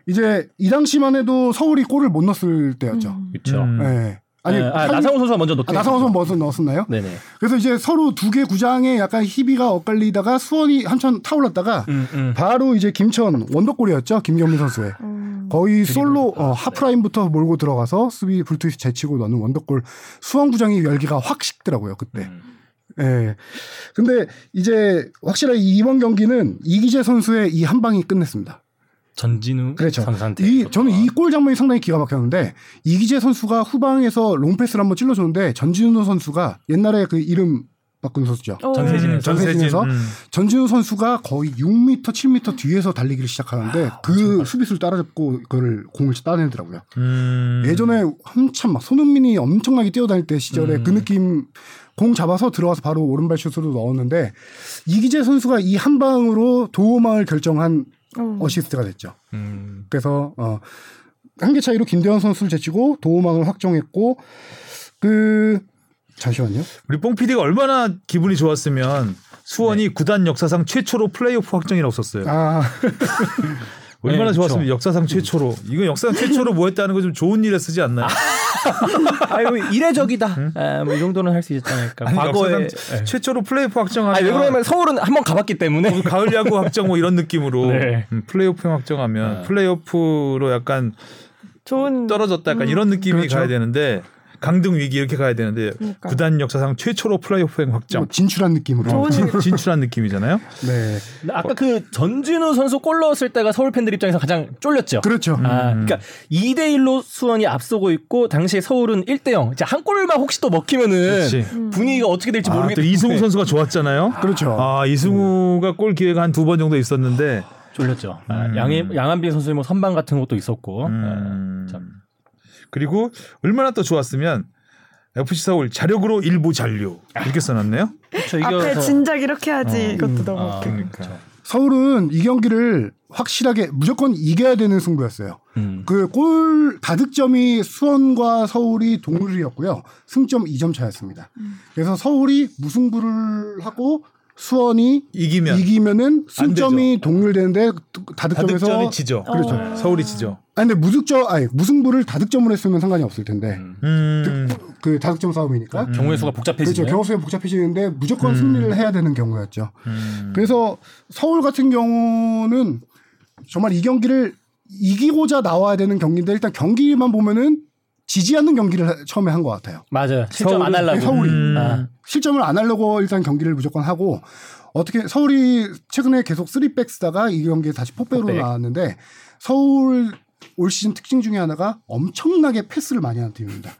이제 이 당시만 해도 서울이 골을 못 넣었을 때였죠. 음. 그렇죠. 음. 네. 아니 네, 아, 한- 나상호 선수가 먼저 넣게. 아, 나상호 선수 먼저 넣었었나요? 네네. 그래서 이제 서로 두 개 구장에 약간 희비가 엇갈리다가 수원이 한참 타올랐다가 음, 음. 바로 이제 김천 원더골이었죠. 김경민 선수의. 음. 거의 솔로 어, 하프라인부터 몰고 들어가서 수비 불투시 제치고 넣는 원더골 수원 구장이 열기가 확 식더라고요 그때 음. 예. 근데 이제 확실하게 이번 경기는 이기재 선수의 이 한 방이 끝냈습니다. 전진우 그렇죠. 선수한테 이 저는 이 골 장면이 상당히 기가 막혔는데 이기재 선수가 후방에서 롱패스를 한번 찔러줬는데 전진우 선수가 옛날에 그 이름 바꾼 선수죠. 어. 전세진에서. 전세진에서 음. 전진우 선수가 거의 6m, 7m 뒤에서 달리기를 시작하는데 그 수비수를 따라잡고 그걸 공을 따내더라고요. 음. 예전에 한참 막 손흥민이 엄청나게 뛰어다닐 때 시절에 음. 그 느낌 공 잡아서 들어가서 바로 오른발 슛으로 넣었는데 이기재 선수가 이 한 방으로 도움을 결정한 어. 어시스트가 됐죠. 음. 그래서 어, 한 개 차이로 김대현 선수를 제치고 도움왕을 확정했고 그 잠시만요. 우리 뽕 PD가 얼마나 기분이 좋았으면 수원이 구단 역사상 최초로 플레이오프 확정이라고 썼어요. 아 얼마나 네, 좋았으면 그렇죠. 역사상 최초로. 이거 역사상 최초로 뭐 했다는 거 좀 좋은 일에 쓰지 않나요? 아이고 이례적이다. 아, 뭐이 정도는 할 수 있지 않을까. 아니, 과거에 역사상 최초로 플레이오프 확정하면 아니 왜 그러냐면 서울은 한번 가봤기 때문에 가을 야구 확정 뭐 이런 느낌으로 네. 음, 플레이오프 확정하면 플레이오프로 약간 좋은 떨어졌다 약간 이런 느낌이 그렇죠. 가야 되는데 강등 위기 이렇게 가야 되는데 그러니까. 구단 역사상 최초로 플레이오프 확정 뭐 진출한 느낌으로. 진, 진출한 느낌이잖아요. 네. 아까 그 전진우 선수 골 넣었을 때가 서울 팬들 입장에서 가장 쫄렸죠. 그렇죠. 아, 그러니까 2대 1로 수원이 앞서고 있고 당시에 서울은 1대 0. 이제 한 골만 혹시 또 먹히면은 그렇지. 분위기가 어떻게 될지 아, 또 모르겠기 이승우 선수가 좋았잖아요. 그렇죠. 아 이승우가 골 기회가 한 두 번 정도 있었는데 쫄렸죠. 아, 음. 양해, 양한빈 선수의 뭐 선방 같은 것도 있었고. 음. 아, 참. 그리고 얼마나 또 좋았으면 FC 서울 자력으로 일부 잔류 이렇게 써놨네요. 앞에 진작 이렇게 해야지 이것도 너무 아, 웃겨. 그러니까 서울은 이 경기를 확실하게 무조건 이겨야 되는 승부였어요. 음. 그골 다득점이 수원과 서울이 동률이었고요. 승점 2점 차였습니다. 그래서 서울이 무승부를 하고 수원이 이기면 이기면은 승점이 동률되는데 다득점에서 다득점이 지죠. 그렇죠. 어. 서울이 지죠. 아니 근데 무득점 아니 무승부를 다득점으로 했으면 상관이 없을 텐데 음. 그 다득점 싸움이니까 경우의 수가 복잡해지네. 그렇죠. 경우수에 복잡해지는데 무조건 승리를 해야 되는 경우였죠. 음. 그래서 서울 같은 경우는 정말 이 경기를 이기고자 나와야 되는 경기인데 일단 경기만 보면은 지지 않는 경기를 하- 처음에 한 것 같아요. 맞아요. 실점 안 서울이- 하려고. 서울이. 음. 아, 실점을 안 하려고 일단 경기를 무조건 하고 어떻게 서울이 최근에 계속 3백 쓰다가 이 경기에 다시 폭백으로 폭백. 나왔는데 서울 올 시즌 특징 중에 하나가 엄청나게 패스를 많이 하는 팀입니다.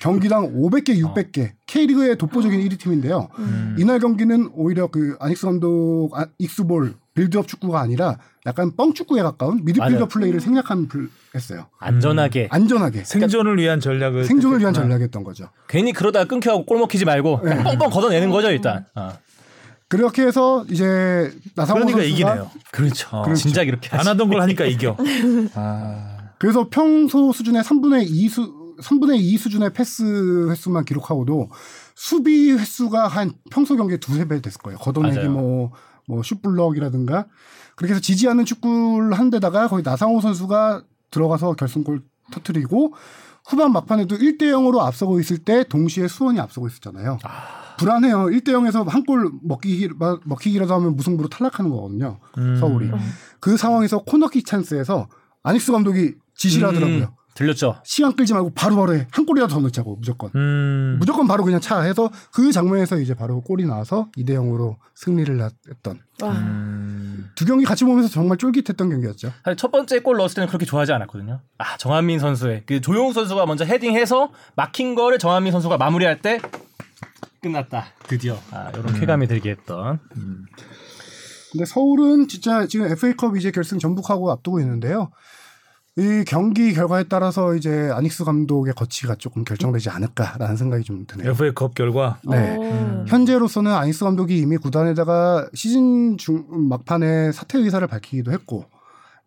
경기당 500개, 600개. K리그의 독보적인 1위 팀인데요. 음. 이날 경기는 오히려 그 아닉스 감독 아, 익스볼 빌드업 축구가 아니라 약간 뻥 축구에 가까운 미드필더 맞아요. 플레이를 생략한 플 했어요. 안전하게. 안전하게 생존을 위한 전략을 생존을 위한. 전략이었던 거죠. 괜히 그러다가 끊겨하고 골 먹히지 말고 네. 뻥뻥 걷어내는 거죠 일단. 아. 그렇게 해서 이제 나상호 그러니까 선수가 이기네요. 그렇죠. 어. 진작 이렇게 안. 하던 걸 하니까 이겨. 아. 그래서 평소 수준의 3분의 2 수, 3분의 2 수준의 패스 횟수만 기록하고도 수비 횟수가 한 평소 경기에 두세 배 됐을 거예요. 걷어내기 맞아요. 뭐, 뭐 슛블럭이라든가. 그렇게 해서 지지 않는 축구를 한 데다가 거기 나상호 선수가 들어가서 결승골 터트리고 후반 막판에도 1대 0으로 앞서고 있을 때 동시에 수원이 앞서고 있었잖아요. 불안해요. 1대 0에서 한 골 먹기, 먹히기라도 하면 무승부로 탈락하는 거거든요. 음. 서울이. 그 상황에서 코너킥 찬스에서 아닉스 감독이 지시를 하더라고요. 음, 들렸죠. 시간 끌지 말고 바로 바로 해. 한 골이라도 더 넣자고 무조건. 음. 무조건 바로 그냥 차 해서 그 장면에서 이제 바로 골이 나와서 2대 0으로 승리를 했던 와. 음. 두 경기 같이 보면서 정말 쫄깃했던 경기였죠. 사실 첫 번째 골 넣었을 때는 그렇게 좋아하지 않았거든요. 아 정한민 선수의 그 조용 선수가 먼저 헤딩해서 막힌 거를 정한민 선수가 마무리할 때 끝났다. 드디어 아, 이런 쾌감이 들게 했던. 근데 서울은 진짜 지금 FA컵 이제 결승 전북하고 앞두고 있는데요. 이 경기 결과에 따라서 이제 아닉스 감독의 거치가 조금 결정되지 않을까라는 생각이 좀 드네요. FA컵 결과 네. 어. 현재로서는 아니스 감독이 이미 구단에다가 시즌 중 막판에 사퇴 의사를 밝히기도 했고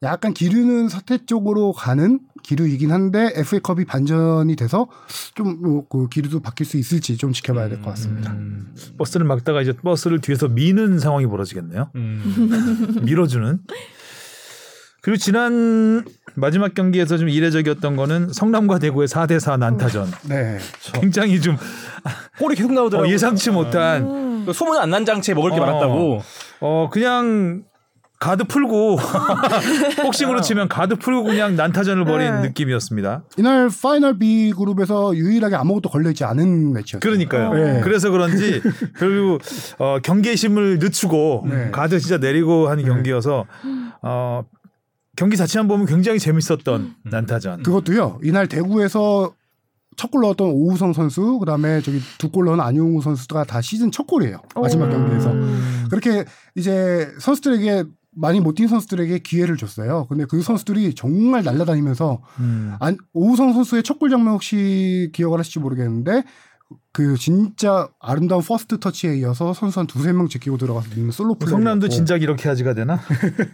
약간 기류는 사퇴 쪽으로 가는 기류이긴 한데 FA컵이 반전이 돼서 좀그 기류도 바뀔 수 있을지 좀 지켜봐야 될 것 같습니다. 음. 버스를 막다가 이제 버스를 뒤에서 미는 상황이 벌어지겠네요. 음. 밀어주는. 그리고 지난 마지막 경기에서 좀 이례적이었던 거는 성남과 대구의 4대 4 난타전. 네. 굉장히 좀 골이 계속 어, 나오더라고요. 예상치 못한 음. 그 소문 안 난 잔치에 먹을 게 어. 많았다고. 어 그냥 가드 풀고 복싱으로 치면 가드 풀고 그냥 난타전을 벌인 네. 느낌이었습니다. 이날 final B 그룹에서 유일하게 아무것도 걸려 있지 않은 매치였어요. 그러니까요. 네. 그래서 그런지 결국 어, 경계심을 늦추고 네. 가드 진짜 내리고 하는 경기여서 어, 경기 자체만 보면 굉장히 재밌었던 난타전. 그것도요. 이날 대구에서 첫 골 넣었던 오후성 선수, 그다음에 저기 두 골 넣은 안용우 선수가 다 시즌 첫 골이에요. 마지막 오. 경기에서. 음. 그렇게 이제 선수들에게 많이 못 뛴 선수들에게 기회를 줬어요. 근데 그 선수들이 정말 날아다니면서 음. 안, 오후성 선수의 첫 골 장면 혹시 기억을 하실지 모르겠는데 그 진짜 아름다운 first touch에 이어서 선수 한 두세 명 제끼고 들어가서 넣는 솔로 플레이. 성남도 진작 이렇게 하지가 되나?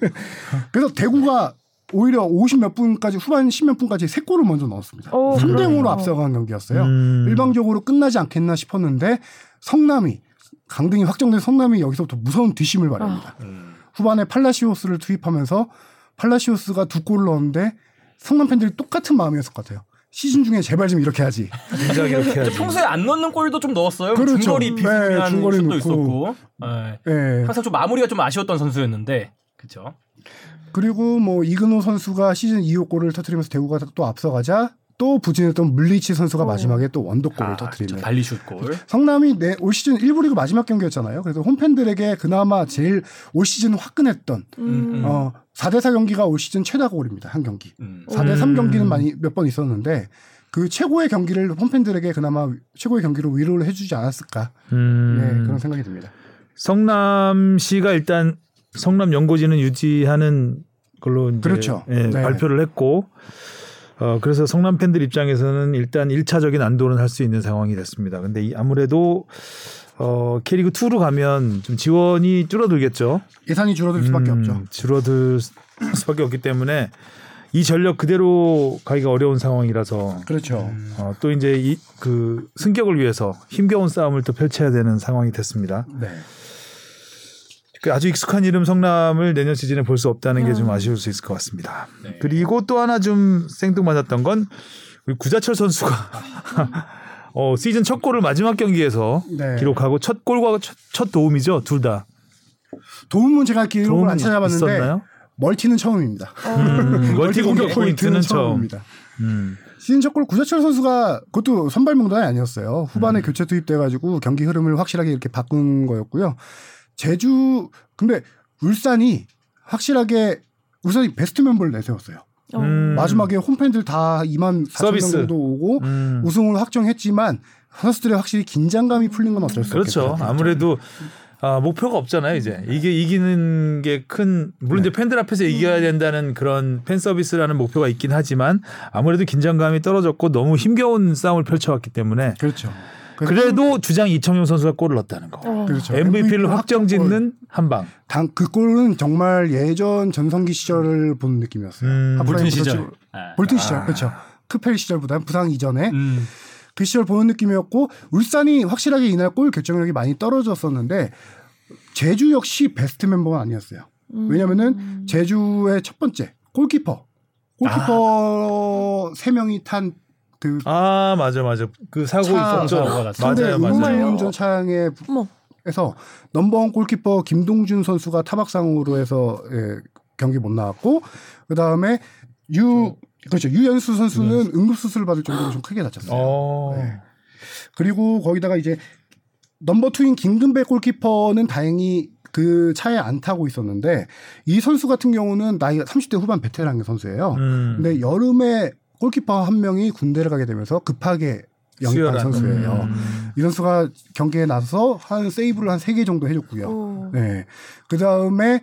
그래서 대구가 오히려 50몇 분까지 후반 10몇 분까지 세 골을 먼저 넣었습니다. 오, 3대 0으로 그러네요. 앞서간 경기였어요. 음. 일방적으로 끝나지 않겠나 싶었는데 성남이 강등이 확정된 성남이 여기서부터 무서운 뒷심을 발휘합니다. 음. 후반에 팔라시오스를 투입하면서 팔라시오스가 두 골을 넣었는데 성남 팬들이 똑같은 마음이었을 것 같아요. 시즌 중에 제발 좀 이렇게 하지. 진작 이렇게 하지. 평소에 안 넣는 골도 좀 넣었어요. 그렇죠. 중거리 네, 비슷한 중거리 슛도 넣고. 있었고. 네. 예. 항상 좀 마무리가 좀 아쉬웠던 선수였는데, 그렇죠. 그리고 뭐 이근호 선수가 시즌 2호 골을 터트리면서 대구가 또 앞서가자 또 부진했던 물리치 선수가 오. 마지막에 또 원더골을 아, 터트리는 발리슛 골. 성남이 내 올 시즌 1부 리그 마지막 경기였잖아요. 그래서 홈팬들에게 그나마 제일 올 시즌 화끈했던 음. 어 4대 4 경기가 올 시즌 최다 골입니다. 한 경기. 음. 4대3 음. 경기는 많이 몇 번 있었는데 그 최고의 경기를 홈팬들에게 그나마 최고의 경기로 위로를 해주지 않았을까. 음. 네, 그런 생각이 듭니다. 성남시가 일단 성남 연고지는 유지하는 걸로 이제 그렇죠. 예, 네. 발표를 했고 어 그래서 성남 팬들 입장에서는 일단 1차적인 안도는 할 수 있는 상황이 됐습니다. 근데 이 아무래도 어 K리그 2로 가면 좀 지원이 줄어들겠죠. 예산이 줄어들 수밖에 음, 없죠. 줄어들 수밖에 없기 때문에 이 전력 그대로 가기가 어려운 상황이라서 그렇죠. 어, 또 이제 이 그 승격을 위해서 힘겨운 싸움을 또 펼쳐야 되는 상황이 됐습니다. 네. 그 아주 익숙한 이름 성남을 내년 시즌에 볼 수 없다는 게 음. 좀 아쉬울 수 있을 것 같습니다. 네. 그리고 또 하나 좀 생뚱맞았던 건 우리 구자철 선수가 어, 시즌 첫 골을 마지막 경기에서 네. 기록하고 첫 골과 첫, 첫 도움이죠, 둘 다. 도움은 제가 기록을 안 찾아봤는데 있었나요? multi는 처음입니다. 음, multi 공격 포인트는 처음. 처음입니다. 음. 시즌 첫골 구자철 선수가 그것도 선발 명단이 아니었어요. 음. 후반에 교체 투입돼가지고 경기 흐름을 확실하게 이렇게 바꾼 거였고요. 제주 근데 울산이 확실하게 울산이 베스트 멤버를 내세웠어요. 음. 마지막에 홈팬들 다 2만 4천 명 서비스. 정도 오고 음. 우승을 확정했지만 선수들의 확실히 긴장감이 풀린 건 어쩔 수 그렇죠. 없겠다. 아무래도 아, 목표가 없잖아요, 이제. 이게 이기는 게 큰, 물론 네. 이제 팬들 앞에서 이겨야 된다는 그런 팬 서비스라는 목표가 있긴 하지만 아무래도 긴장감이 떨어졌고 너무 힘겨운 싸움을 펼쳐왔기 때문에 그렇죠. 그래도 주장 이청용 선수가 골을 넣었다는 거. 어. 그렇죠. MVP를 확정 짓는 한 방. 당, 그 골은 정말 예전 전성기 시절을 본 느낌이었어요. 음, 볼튼 시절. 아. 볼튼 시절, 그렇죠. 크펠 시절보다는 부상 이전에 음. 그 시절 보는 느낌이었고 울산이 확실하게 이날 골 결정력이 많이 떨어졌었는데 제주 역시 베스트 멤버가 아니었어요. 음. 왜냐면은 제주의 첫 번째 골키퍼, 골키퍼 세 명이 탄 그 아, 맞아, 맞아. 그 사고 차- 있었죠. 났죠. 상대 맞아요, 맞아요. 음주운전 차량에 어머. 에서 넘버원 골키퍼 김동준 선수가 타박상으로 해서 예, 경기 못 나왔고 그 다음에 유 그렇죠 유연수 선수는 응급수술을 받을 정도로 좀 크게 다쳤어요. 어. 네. 그리고 거기다가 이제 number two인 김근배 골키퍼는 다행히 그 차에 안 타고 있었는데 이 선수 같은 경우는 나이가 30대 후반 베테랑 선수예요. 음. 근데 여름에 골키퍼 한 명이 군대를 가게 되면서 급하게 영입한. 선수예요. 음. 이 선수가 경기에 나서서 한 세이브를 한 세 개 정도 해줬고요. 오. 네. 그 다음에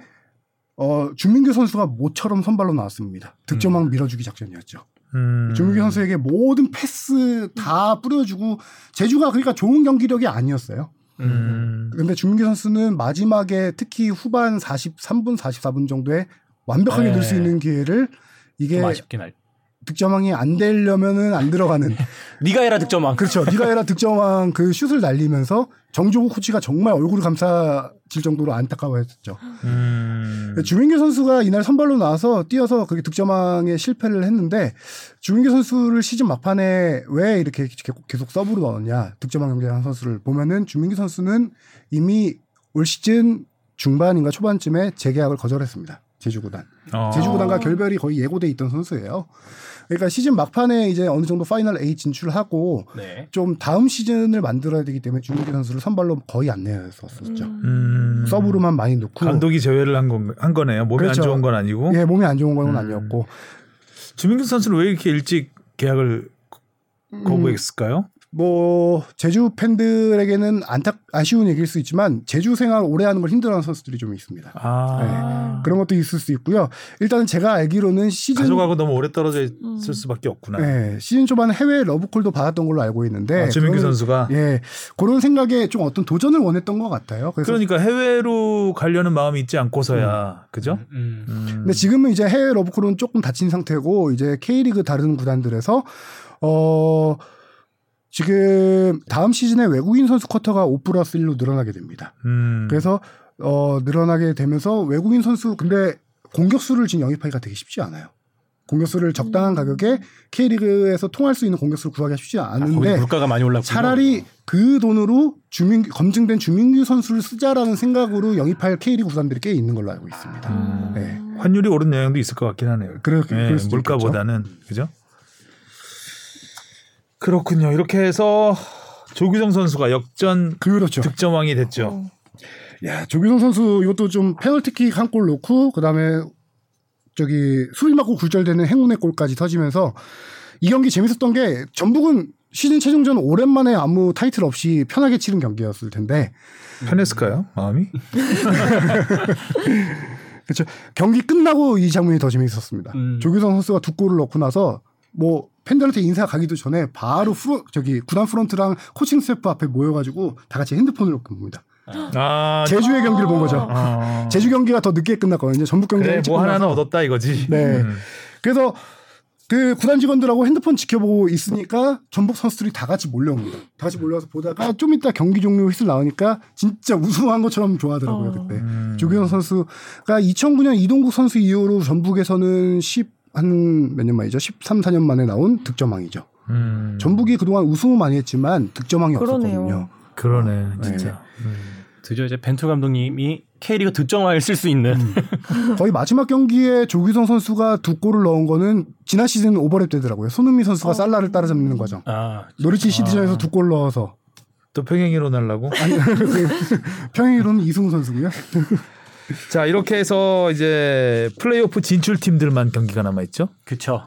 어, 주민규 선수가 모처럼 선발로 나왔습니다. 득점왕 밀어주기 작전이었죠. 음. 주민규 선수에게 모든 패스 다 뿌려주고 제주가 그러니까 좋은 경기력이 아니었어요. 음. 근데 주민규 선수는 마지막에 특히 후반 43분, 44분 정도에 완벽하게 네. 넣을 수 있는 기회를 이게 좀 아쉽긴 할. 득점왕이 안 되려면은 안 들어가는 네가 해라 득점왕. 그렇죠. 네가 해라 득점왕 그 슛을 날리면서 정조국 코치가 정말 얼굴을 감싸질 정도로 안타까워했었죠. 음. 주민규 선수가 이날 선발로 나와서 뛰어서 그게 득점왕에 실패를 했는데 주민규 선수를 시즌 막판에 왜 이렇게 계속 서브로 넣었냐 득점왕 경쟁한 선수를 보면은 주민규 선수는 이미 올 시즌 중반인가 초반쯤에 재계약을 거절했습니다. 제주 구단. 어. 제주 구단과 결별이 거의 예고돼 있던 선수예요. 그러니까 시즌 막판에 이제 어느 정도 final A 진출하고 네. 좀 다음 시즌을 만들어야 되기 때문에 주민규 선수를 선발로 거의 안 내었었죠. 음. 서브로만 많이 넣고 감독이 제외를 한, 건, 한 거네요. 몸이 그렇죠. 안 좋은 건 아니고. 예, 몸이 안 좋은 건 음. 아니었고 주민규 선수는 왜 이렇게 일찍 계약을 음. 거부했을까요? 뭐 제주 팬들에게는 안타 아쉬운 얘기일 수 있지만 제주 생활 오래 하는 걸 힘들어하는 선수들이 좀 있습니다. 아. 그런 것도 있을 수 있고요. 일단은 제가 알기로는 시즌 가족하고 너무 오래 떨어져 있을 음. 수밖에 없구나. 네, 시즌 초반 해외 러브콜도 받았던 걸로 알고 있는데 아, 주민규 선수가. 예 그런 생각에 좀 어떤 도전을 원했던 것 같아요. 그래서 그러니까 해외로 가려는 마음이 있지 않고서야 그죠? 음. 음. 근데 지금은 이제 해외 러브콜은 조금 다친 상태고 이제 K리그 다른 구단들에서 어 지금 다음 시즌에 외국인 선수 쿼터가 5 플러스 1로 늘어나게 됩니다. 음. 그래서 어 늘어나게 되면서 외국인 선수 근데 공격수를 지금 영입하기가 되게 쉽지 않아요. 공격수를 적당한 가격에 K리그에서 통할 수 있는 공격수를 구하기가 쉽지 아, 않은데 물가가 많이 올랐고 차라리 그 돈으로 주민 검증된 주민규 선수를 쓰자라는 생각으로 영입할 K리그 구단들이 꽤 있는 걸로 알고 있습니다. 음. 네. 환율이 오른 영향도 있을 것 같긴 하네요. 그렇게 네, 물가보다는 그죠? 그렇군요. 이렇게 해서 조규성 선수가 역전. 그렇죠. 득점왕이 됐죠. 어. 야 조규성 선수 이것도 좀 페널티킥 한 골 넣고 그다음에 저기 수비 맞고 굴절되는 행운의 골까지 터지면서 이 경기 재밌었던 게 전북은 시즌 최종전 오랜만에 아무 타이틀 없이 편하게 치른 경기였을 텐데 편했을까요? 마음이? 그렇죠. 경기 끝나고 이 장면이 더 재밌었습니다. 음. 조규성 선수가 두 골을 넣고 나서 뭐 팬들한테 인사 가기도 전에 바로 프로 저기 구단 프런트랑 코칭 스태프 앞에 모여가지고 다 같이 핸드폰을 놓고 봅니다. 아, 제주의 경기를 본 거죠. 아. 제주 경기가 더 늦게 끝났거든요. 전북 경기가 그래 뭐 하나는. 얻었다 이거지. 네. 음. 그래서 그 구단 직원들하고 핸드폰 지켜보고 있으니까 전북 선수들이 다 같이 몰려옵니다. 다 같이 몰려와서 보다가 좀 이따 경기 종료 휘슬 나오니까 진짜 우승한 것처럼 좋아하더라고요 어. 그때. 음. 조규성 선수가 2009년 이동국 선수 이후로 전북에서는 10 한 몇 년 만이죠? 13, 14년 만에 나온 득점왕이죠. 음. 전북이 그동안 우승을 많이 했지만 득점왕이 그러네요. 없었거든요. 그러네 진짜. 음. 드디어 이제 벤투 감독님이 K리그 득점왕을 쓸 수 있는 거의 마지막 경기에 조규성 선수가 두 골을 넣은 거는 지난 시즌 오버랩 되더라고요. 손흥민 선수가 어. 살라를 따라잡는 과정. 아 노리치 시티전에서 두골 넣어서 또 평행이론 날라고. 평행이론은 이승우 선수고요. 자 이렇게 해서 이제 플레이오프 진출 팀들만 경기가 남아 있죠. 그쵸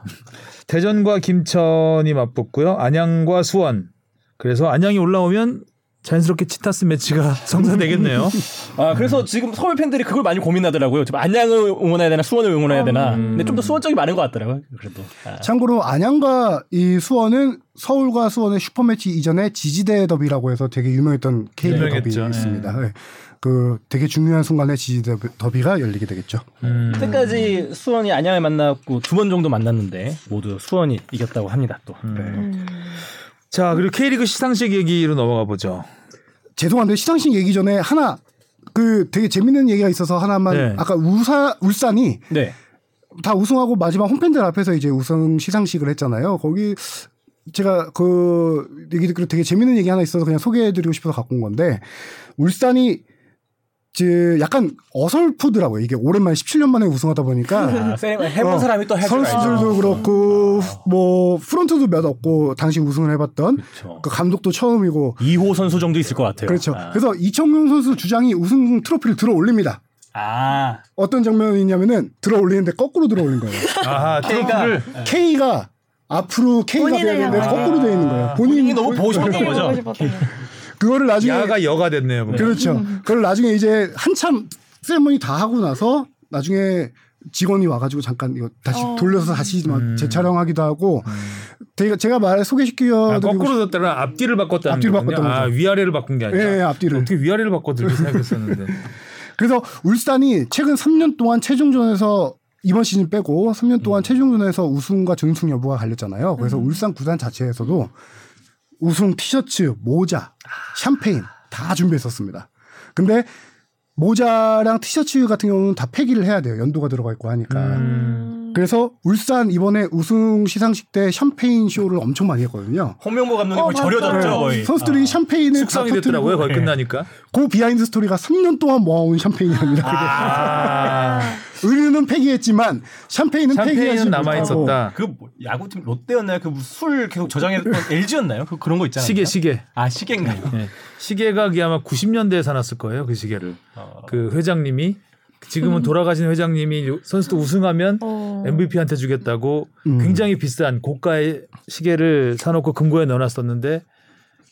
대전과 김천이 맞붙고요. 안양과 수원. 그래서 안양이 올라오면 자연스럽게 치타스 매치가 성사되겠네요. 아 그래서 지금 서울 팬들이 그걸 많이 고민하더라고요 지금 안양을 응원해야 되나 수원을 응원해야 되나 음. 근데 좀 더 수원 쪽이 많은 것 같더라고요 그래도 아. 참고로 안양과 이 수원은 서울과 수원의 슈퍼 매치 이전에 지지대 더비라고 해서 되게 유명했던 K리그 더비 유명했죠. 있습니다. 네. 그 되게 중요한 순간에 지지대 더비가 열리게 되겠죠. 음. 그때까지 수원이 안양을 만났고 두 번 정도 만났는데 모두 수원이 이겼다고 합니다 또 음. 음. 자 그리고 K리그 시상식 얘기로 넘어가 보죠. 죄송한데 시상식 얘기 전에 하나 그 되게 재밌는 얘기가 있어서 하나만 네. 아까 우사 울산이 네. 다 우승하고 마지막 홈팬들 앞에서 이제 우승 시상식을 했잖아요. 거기 제가 그 얘기 듣기로 되게 재밌는 얘기 하나 있어서 그냥 소개해드리고 싶어서 갖고 온 건데 울산이 그 약간 어설프더라고요. 이게 오랜만에 17년 만에 우승하다 보니까 아, 해본 어, 사람이 또 선수들도 그렇고 뭐 프런트도 몇 없고 당시 우승을 해봤던. 그 감독도 처음이고 2호 선수 정도 있을 것 같아요. 그렇죠. 아. 그래서 이청용 선수 주장이 우승 트로피를 들어 올립니다. 아, 어떤 장면이냐면은 들어 올리는데 거꾸로 들어 올린 거예요. 아하 트로피를 K가 앞으로 K가 본인을 돼야 되는데. 거꾸로 돼 있는 거예요. 본인이 너무 보고 싶었던 본인이 거죠. 보고 싶었던 거. 그거를 나중에 야가 여가 됐네요. 그럼. 그렇죠. 그걸 나중에 이제 한참 세레머니 다 하고 나서 나중에 직원이 와가지고 잠깐 이거 다시 어. 돌려서 다시 막 음. 재촬영하기도 하고 제가 제가 말 소개시켜 아, 거꾸로 뒀다는 앞뒤를 바꿨다는 앞뒤를. 바꿨던 아 거죠. 위아래를 바꾼 게 아니라. 예, 예, 앞뒤를. 어떻게 위아래를 바꿔들지 생각했었는데. 그래서 울산이 최근 3년 동안 최종전에서 이번 시즌 빼고 3년 동안 최종전에서 우승과 준우승 여부가 갈렸잖아요. 그래서 울산 구단 자체에서도 우승 티셔츠, 모자, 샴페인 다 준비했었습니다. 근데 모자랑 티셔츠 같은 경우는 다 폐기를 해야 돼요. 연도가 들어가 있고 하니까. 음. 그래서 울산 이번에 우승 시상식 때 샴페인 쇼를 엄청 많이 했거든요. 홍명보 감독님 어, 거의 절여졌죠. 거의. 선수들이 아. 샴페인을 숙성이 다 됐더라고요. 거의 끝나니까. 그 behind story가 3년 동안 모아온 샴페인이랍니다. 아, 의류는 폐기했지만 샴페인은 샴페인은 남아 있었다. 그 뭐, 야구팀 롯데였나요? 그 술 계속 저장했던 LG였나요? 그 그런 거 있잖아요. 시계 시계. 아 시계인가요? 예. 시계가 그게 아마 90년대에 사놨을 거예요. 그 시계를. 어. 그 회장님이 지금은 돌아가신 회장님이 선수도 우승하면 어. MVP한테 주겠다고 음. 굉장히 비싼 고가의 시계를 사놓고 금고에 넣어놨었는데 그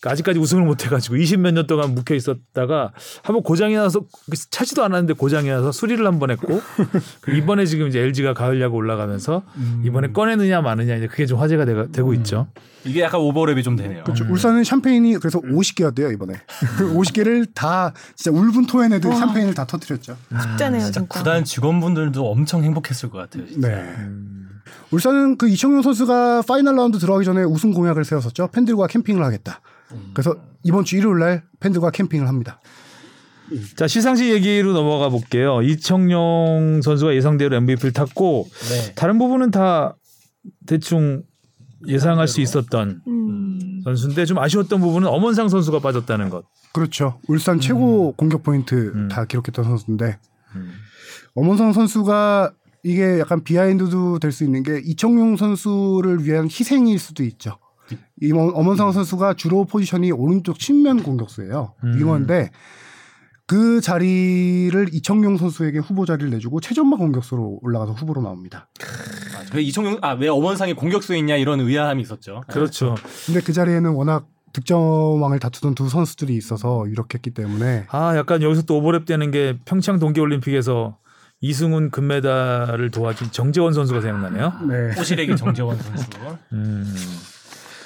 아직까지 우승을 못해가지고 20 몇 년 동안 묵혀 있었다가 한번 고장이 나서 차지도 않았는데 고장이 나서 수리를 한 번 했고 그 이번에 지금 이제 LG가 가을 야구 올라가면서 이번에 꺼내느냐 마느냐 이제 그게 좀 화제가 되가, 되고 있죠. 이게 약간 오버랩이 좀 되네요. 그렇죠. 울산은 샴페인이 그래서 50개였대요 이번에. 그 50개를 다 진짜 울분 토해내듯 샴페인을 다 터뜨렸죠. 숙제네요 진짜 진짜. 구단 직원분들도 엄청 행복했을 것 같아요. 진짜. 네. 울산은 그 이청용 선수가 final round 들어가기 전에 우승 공약을 세웠었죠. 팬들과 캠핑을 하겠다. 그래서 이번 주 일요일 날 팬들과 캠핑을 합니다. 자 시상식 얘기로 넘어가 볼게요. 이청용 선수가 예상대로 MVP를 탔고 네. 다른 부분은 다 대충 예상할 수 있었던 음. 선수인데 좀 아쉬웠던 부분은 엄원상 선수가 빠졌다는 것. 그렇죠. 울산 최고 공격 포인트 음. 다 기록했던 선수인데 음. 엄원성 선수가 이게 약간 비하인드도 될 수 있는 게 이청용 선수를 위한 희생일 수도 있죠. 이 엄- 엄원성 선수가 주로 포지션이 오른쪽 측면 공격수예요. 음. 윙어인데 그 자리를 이청용 선수에게 후보 자리를 내주고 최전방 공격수로 올라가서 후보로 나옵니다. 아, 왜 이청용 아 왜 엄원상이 공격수에 있냐 이런 의아함이 있었죠. 그렇죠. 근데 그 자리에는 워낙 득점왕을 다투던 두 선수들이 있어서 유력했기 때문에 아 약간 여기서 또 오버랩 되는 게 평창 동계올림픽에서 이승훈 금메달을 도와준 정재원 선수가 생각나네요. 네. 호실에게 정재원 선수. 음.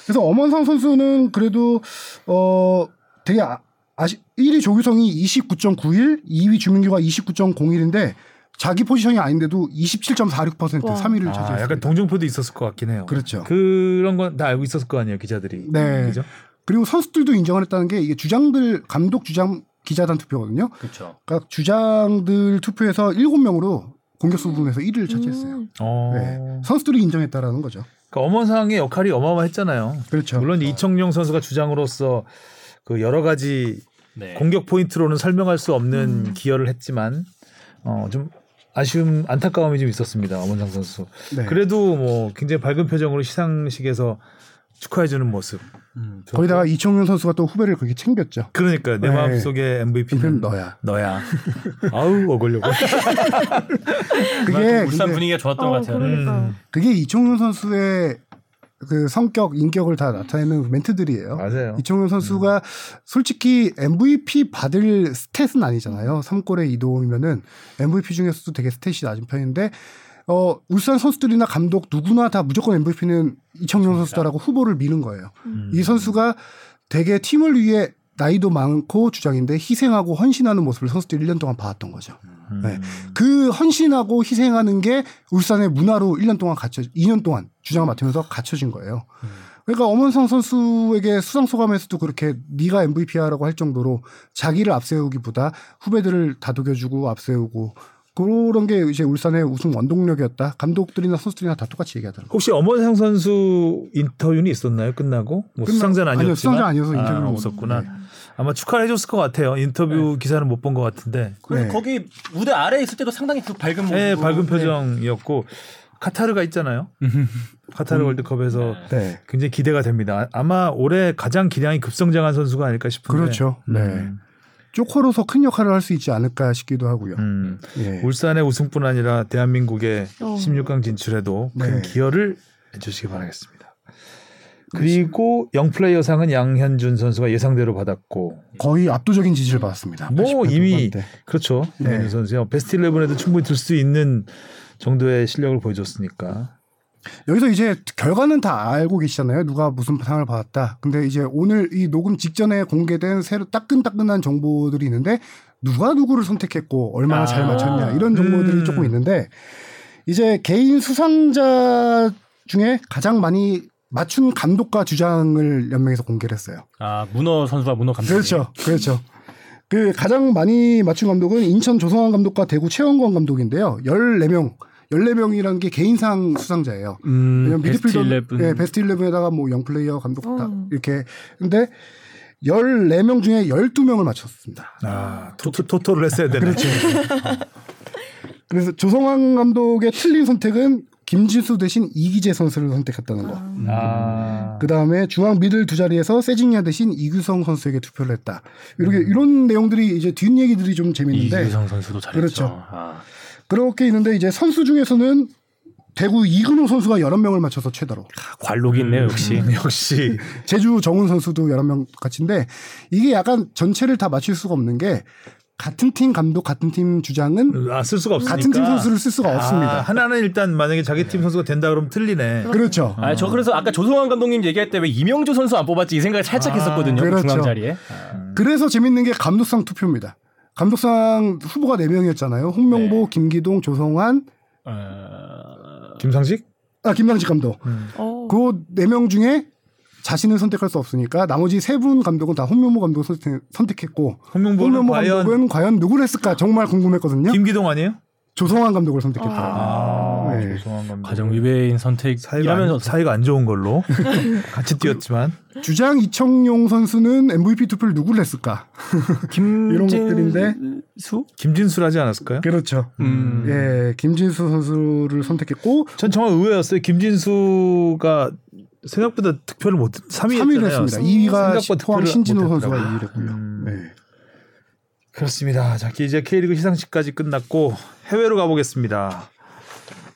그래서 엄원상 선수는 그래도 어 되게 아, 아시 1위 조규성이 29.91, 2위 주민규가 29.01인데 자기 포지션이 아닌데도 27.46% 와. 3위를 아, 차지했어요. 약간 동정표도 있었을 것 같긴 해요. 그렇죠. 그런 건 다 알고 있었을 거 아니에요 기자들이. 네. 그죠? 그리고 선수들도 인정을 했다는 게 이게 주장들 감독 주장 기자단 투표거든요. 그렇죠. 그러니까 주장들 투표에서 7명으로 공격수 부분에서 1위를 차지했어요. 음. 어. 네. 선수들이 인정했다라는 거죠. 그러니까 엄원상의 역할이 어마어마했잖아요. 그렇죠. 물론 이청용 선수가 주장으로서 그 여러 가지 네. 공격 포인트로는 설명할 수 없는 음. 기여를 했지만 어, 좀 아쉬움 안타까움이 좀 있었습니다. 엄원상 선수. 네. 그래도 뭐 굉장히 밝은 표정으로 시상식에서 축하해주는 모습. 음. 거기다가 이청용 선수가 또 후배를 그렇게 챙겼죠. 그러니까 내 네. 마음속에 MVP는 너야. 너야. 아우 어걸려고. 그게 울산 근데 분위기가 좋았던 어, 것 같아요. 그러니까. 음. 그게 이청용 선수의 그 성격, 인격을 다 나타내는 멘트들이에요. 맞아요. 이청용 선수가 솔직히 MVP 받을 스탯은 아니잖아요. 3골에 2도움이면은 MVP 중에서도 되게 스탯이 낮은 편인데 어, 울산 선수들이나 감독 누구나 다 무조건 MVP는 이청용 선수다라고 후보를 미는 거예요. 음. 이 선수가 되게 팀을 위해 나이도 많고 주장인데 희생하고 헌신하는 모습을 선수들이 1년 동안 봐왔던 거죠. 음. 네. 그 헌신하고 희생하는 게 울산의 문화로 1년 동안 갖춰 2년 동안 주장을 맡으면서 갖춰진 거예요. 그러니까 엄원성 선수에게 수상 소감에서도 그렇게 네가 MVP야라고 할 정도로 자기를 앞세우기보다 후배들을 다독여주고 앞세우고 그런 게 이제 울산의 우승 원동력이었다. 감독들이나 선수들이나 다 똑같이 얘기하더라고요. 혹시 엄원상 선수 인터뷰는 있었나요? 끝나고 뭐 끝나- 수상자는 아니요, 아니었지만 수상자 아니어서 인터뷰는 아, 못- 없었구나. 네. 아마 축하를 해줬을 것 같아요. 인터뷰 기사는 못 본 것 같은데. 그리고 네. 거기 무대 아래 에 있을 때도 상당히 그 밝은 모습. 네, 밝은 표정이었고 카타르가 있잖아요. 카타르 월드컵에서 네. 굉장히 기대가 됩니다. 아- 아마 올해 가장 기량이 급성장한 선수가 아닐까 싶은데. 그렇죠. 네. 음, 쪼커로서 큰 역할을 할 수 있지 않을까 싶기도 하고요. 음. 예. 울산의 우승뿐 아니라 대한민국의 어. 16강 진출에도 큰 네. 기여를 해주시기 바라겠습니다. 그리고 영플레이어상은 양현준 선수가 예상대로 받았고 거의 압도적인 지지를 받았습니다. 뭐88 이미. 그렇죠. 네. 양현준 선수요. 베스트 11에도 충분히 들 수 있는 정도의 실력을 보여줬으니까. 여기서 이제 결과는 다 알고 계시잖아요. 누가 무슨 상을 받았다. 근데 이제 오늘 이 녹음 직전에 공개된 새로 따끈따끈한 정보들이 있는데 누가 누구를 선택했고 얼마나 아. 잘 맞췄냐 이런 정보들이 음. 조금 있는데 이제 개인 수상자 중에 가장 많이 맞춘 감독과 주장을 연맹에서 공개를 했어요. 아 문어 선수와 문어 감독. 그렇죠. 그렇죠. 그 가장 많이 맞춘 감독은 인천 조성환 감독과 대구 최원권 감독인데요. 14명, 14명이라는 게 개인상 수상자예요. 음, 왜냐면 베스트 미드필더 11. 예, 베스트 11에다가 뭐 영플레이어 감독 다 음. 이렇게 근데 14명 중에 12명을 맞췄습니다. 아, 토토, 토토를 했어야 되네. 그렇죠. 그래서 조성환 감독의 틀린 선택은 김진수 대신 이기재 선수를 선택했다는 거. 아. 그 다음에 중앙 미들 두 자리에서 세징야 대신 이규성 선수에게 투표를 했다. 이렇게 이런 내용들이 이제 뒷 얘기들이 좀 재밌는데 이규성 선수도 잘했죠. 그렇죠. 아. 그렇게 있는데 이제 선수 중에서는 대구 이근호 선수가 11명을 맞춰서 최다로. 관록이 있네요, 역시. 음, 역시. 제주 정훈 선수도 11명 같은데 이게 약간 전체를 다 맞출 수가 없는 게 같은 팀 감독 같은 팀 주장은 아, 쓸 수가 없으니까. 같은 팀 선수를 쓸 수가 아, 없습니다. 하나는 일단 만약에 자기 팀 선수가 된다 그러면 틀리네. 그렇죠. 아, 저 그래서 아까 조성환 감독님 얘기할 때 왜 이명주 선수 안 뽑았지 이 생각을 살짝 아, 했었거든요. 그 그렇죠. 중앙 자리에. 그래서 재밌는 게 감독상 투표입니다. 감독상 후보가 4명이었잖아요. 홍명보, 김기동, 조성환, 어... 김상식? 아 김상식 감독. 어. 그네명 중에 자신을 선택할 수 없으니까 나머지 세 분 감독은 다 홍명보 감독을 선택, 선택 했고 홍명보는 홍명보 과연 감독은 과연 누구를 했을까 정말 궁금했거든요. 김기동 아니에요? 조성환 감독을 선택했어요. 아, 네. 조성환 감독. 가정 위배인 사이가 선택이라면서 안, 사이가 안 좋은 걸로 같이 뛰었지만 주장 이청용 선수는 MVP 투표를 누구를 했을까? 이런 것들인데. 수? 김진수를 하지 않았을까요? 그렇죠. 음. 예, 김진수 선수를 선택했고 전 정말 의외였어요. 김진수가 생각보다 득표를 못 3위 3위를 했습니다. 2위가 포항 신진호 선수가 2위를 위 했고요. 음. 네. 그렇습니다. 자, 이제 K리그 시상식까지 끝났고 해외로 가보겠습니다.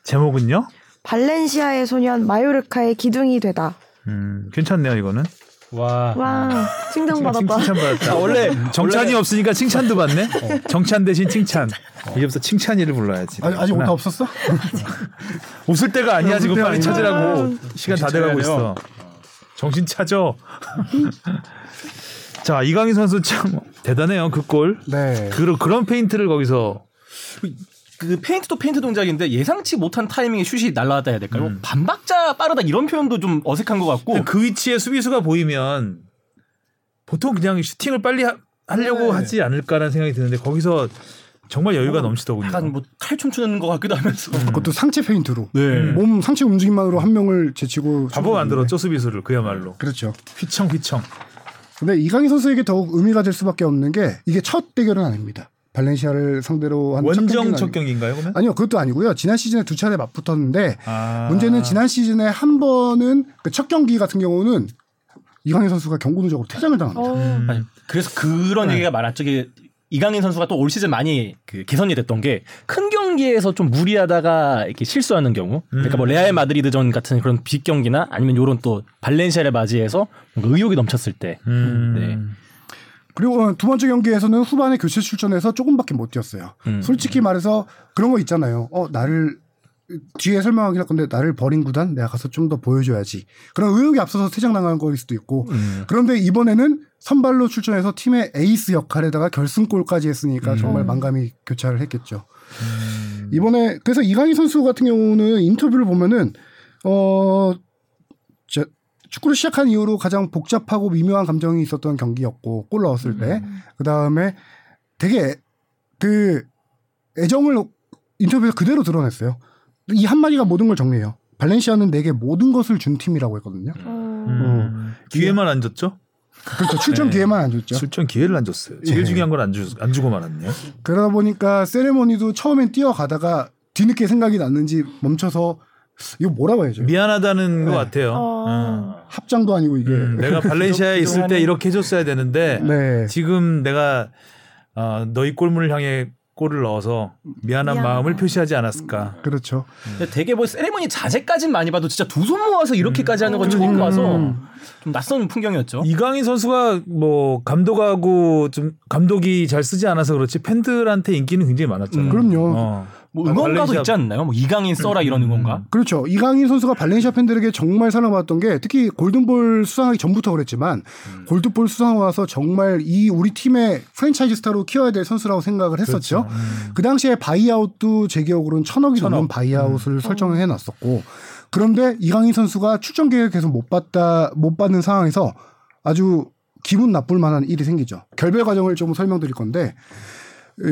제목은요? 발렌시아의 소년 마요르카의 기둥이 되다. 음, 괜찮네요, 이거는. 와. 와 칭찬받았다. 칭찬받았다. 아, 원래 정찬이 원래- 없으니까 칭찬도 받네. 정찬 대신 칭찬. 이제부터 칭찬이를 불러야지. 아직, 아직 오타 없었어? 웃을 때가 아니야 지금 빨리. 찾으라고 시간 다 돼가고 있어. 정신 차죠. 자 이강인 선수 참 대단해요 그 골. 네. 그 그런 페인트를 거기서 그 페인트 도 페인트 동작인데 예상치 못한 타이밍에 슛이 날라왔다 해야 될까요? 음. 반박자 빠르다 이런 표현도 좀 어색한 것 같고. 그 위치에 수비수가 보이면 보통 그냥 슈팅을 빨리 하, 하려고 네. 하지 않을까라는 생각이 드는데 거기서 정말 여유가 넘치더군요. 약간 뭐 칼춤 추는 것 같기도 하면서. 그것도 상체 페인트로. 네. 몸 상체 움직임만으로 한 명을 제치고. 바보 만들었죠 수비수를 그야말로 그렇죠. 휘청 휘청. 근데 이강인 선수에게 더욱 의미가 될 수밖에 없는 게 이게 첫 대결은 아닙니다. 발렌시아를 상대로 한첫 원정 첫 아니- 경기인가요 그러면? 아니요, 그것도 아니고요. 지난 시즌에 두 차례 맞붙었는데 아. 문제는 지난 시즌에 한 번은 그 첫 경기 같은 경우는 이강인 선수가 경고 누적으로 퇴장을 당합니다. 어. 음. 아니, 그래서 그런 얘기가 많았죠. 이게 이강인 선수가 또 올 시즌 많이 그 개선이 됐던 게 큰 경기에서 좀 무리하다가 이렇게 실수하는 경우. 그러니까 뭐 레알 마드리드전 같은 그런 빅 경기나 아니면 요런 또 발렌시아를 맞이해서 뭔가 의욕이 넘쳤을 때. 음. 네. 그리고 두 번째 경기에서는 후반에 교체 출전해서 조금밖에 못 뛰었어요. 음. 솔직히 말해서 그런 거 있잖아요. 어 나를 뒤에 설명하긴 할 건데 나를 버린 구단 내가 가서 좀 더 보여줘야지. 그런 의욕이 앞서서 퇴장당한 거일 수도 있고. 음. 그런데 이번에는 선발로 출전해서 팀의 에이스 역할에다가 결승골까지 했으니까 음. 정말 만감이 교차를 했겠죠. 이번에 그래서 이강인 선수 같은 경우는 인터뷰를 보면은 어 저, 축구를 시작한 이후로 가장 복잡하고 미묘한 감정이 있었던 경기였고 골 넣었을 때그 다음에 되게 그 애정을 인터뷰에서 그대로 드러냈어요. 이 한마디가 모든 걸 정리해요. 발렌시아는 내게 모든 것을 준 팀이라고 했거든요. 어. 음. 기회만 안 줬죠? 그렇죠. 출전 네. 기회만 안 줬죠. 출전 기회를 안 줬어요. 제일 예. 중요한 건안안 주고 말았네요. 그러다 보니까 세레모니도 처음엔 뛰어가다가 뒤늦게 생각이 났는지 멈춰서 이거 뭐라고 해야죠? 미안하다는 네. 것 같아요. 어. 합장도 아니고 이게. 음, 내가 발렌시아에 있을 때 이렇게 해줬어야 되는데 네. 지금 내가 어, 너희 골문을 향해 골을 넣어서 미안한 미안하다. 마음을 표시하지 않았을까. 그렇죠. 근데 되게 뭐 세레모니 자세까진 많이 봐도 진짜 두 손 모아서 이렇게까지 하는 건 처음 봐서 음. 좀 낯선 풍경이었죠. 이강인 선수가 뭐 감독하고 좀 감독이 잘 쓰지 않아서 그렇지 팬들한테 인기는 굉장히 많았잖아요. 음. 그럼요. 어. 뭐 응원가도 발렌시아- 있지 않나요? 뭐 이강인 써라 이런 응원가. 그렇죠. 이강인 선수가 발렌시아 팬들에게 정말 사랑받았던 게 특히 골든볼 수상하기 전부터 그랬지만 골든볼 수상 와서 정말 이 우리 팀의 프랜차이즈 스타로 키워야 될 선수라고 생각을 했었죠. 그렇죠. 음. 그 당시에 buyout도 제 기억으로는 천억이 천억. 넘는 buyout을 설정을 해놨었고 그런데 이강인 선수가 출전 기회 계속 못 받다 못 받는 상황에서 아주 기분 나쁠 만한 일이 생기죠. 결별 과정을 좀 설명드릴 건데 에,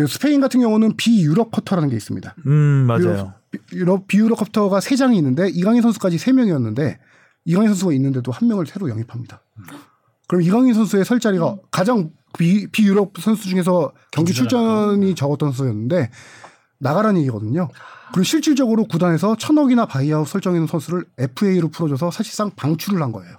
스페인 같은 경우는 비유럽 쿼터라는 게 있습니다. 음 맞아요. 유럽 비유럽 쿼터가 세 장이 있는데 이강인 선수까지 세 명이었는데 이강인 선수가 있는데도 한 명을 새로 영입합니다. 그럼 이강인 선수의 설 자리가 가장 비, 비유럽 선수 중에서 경기 출전이 적었던 선수였는데 나가라는 얘기거든요. 그리고 실질적으로 구단에서 천억이나 buyout 설정해놓은 선수를 FA로 풀어줘서 사실상 방출을 한 거예요.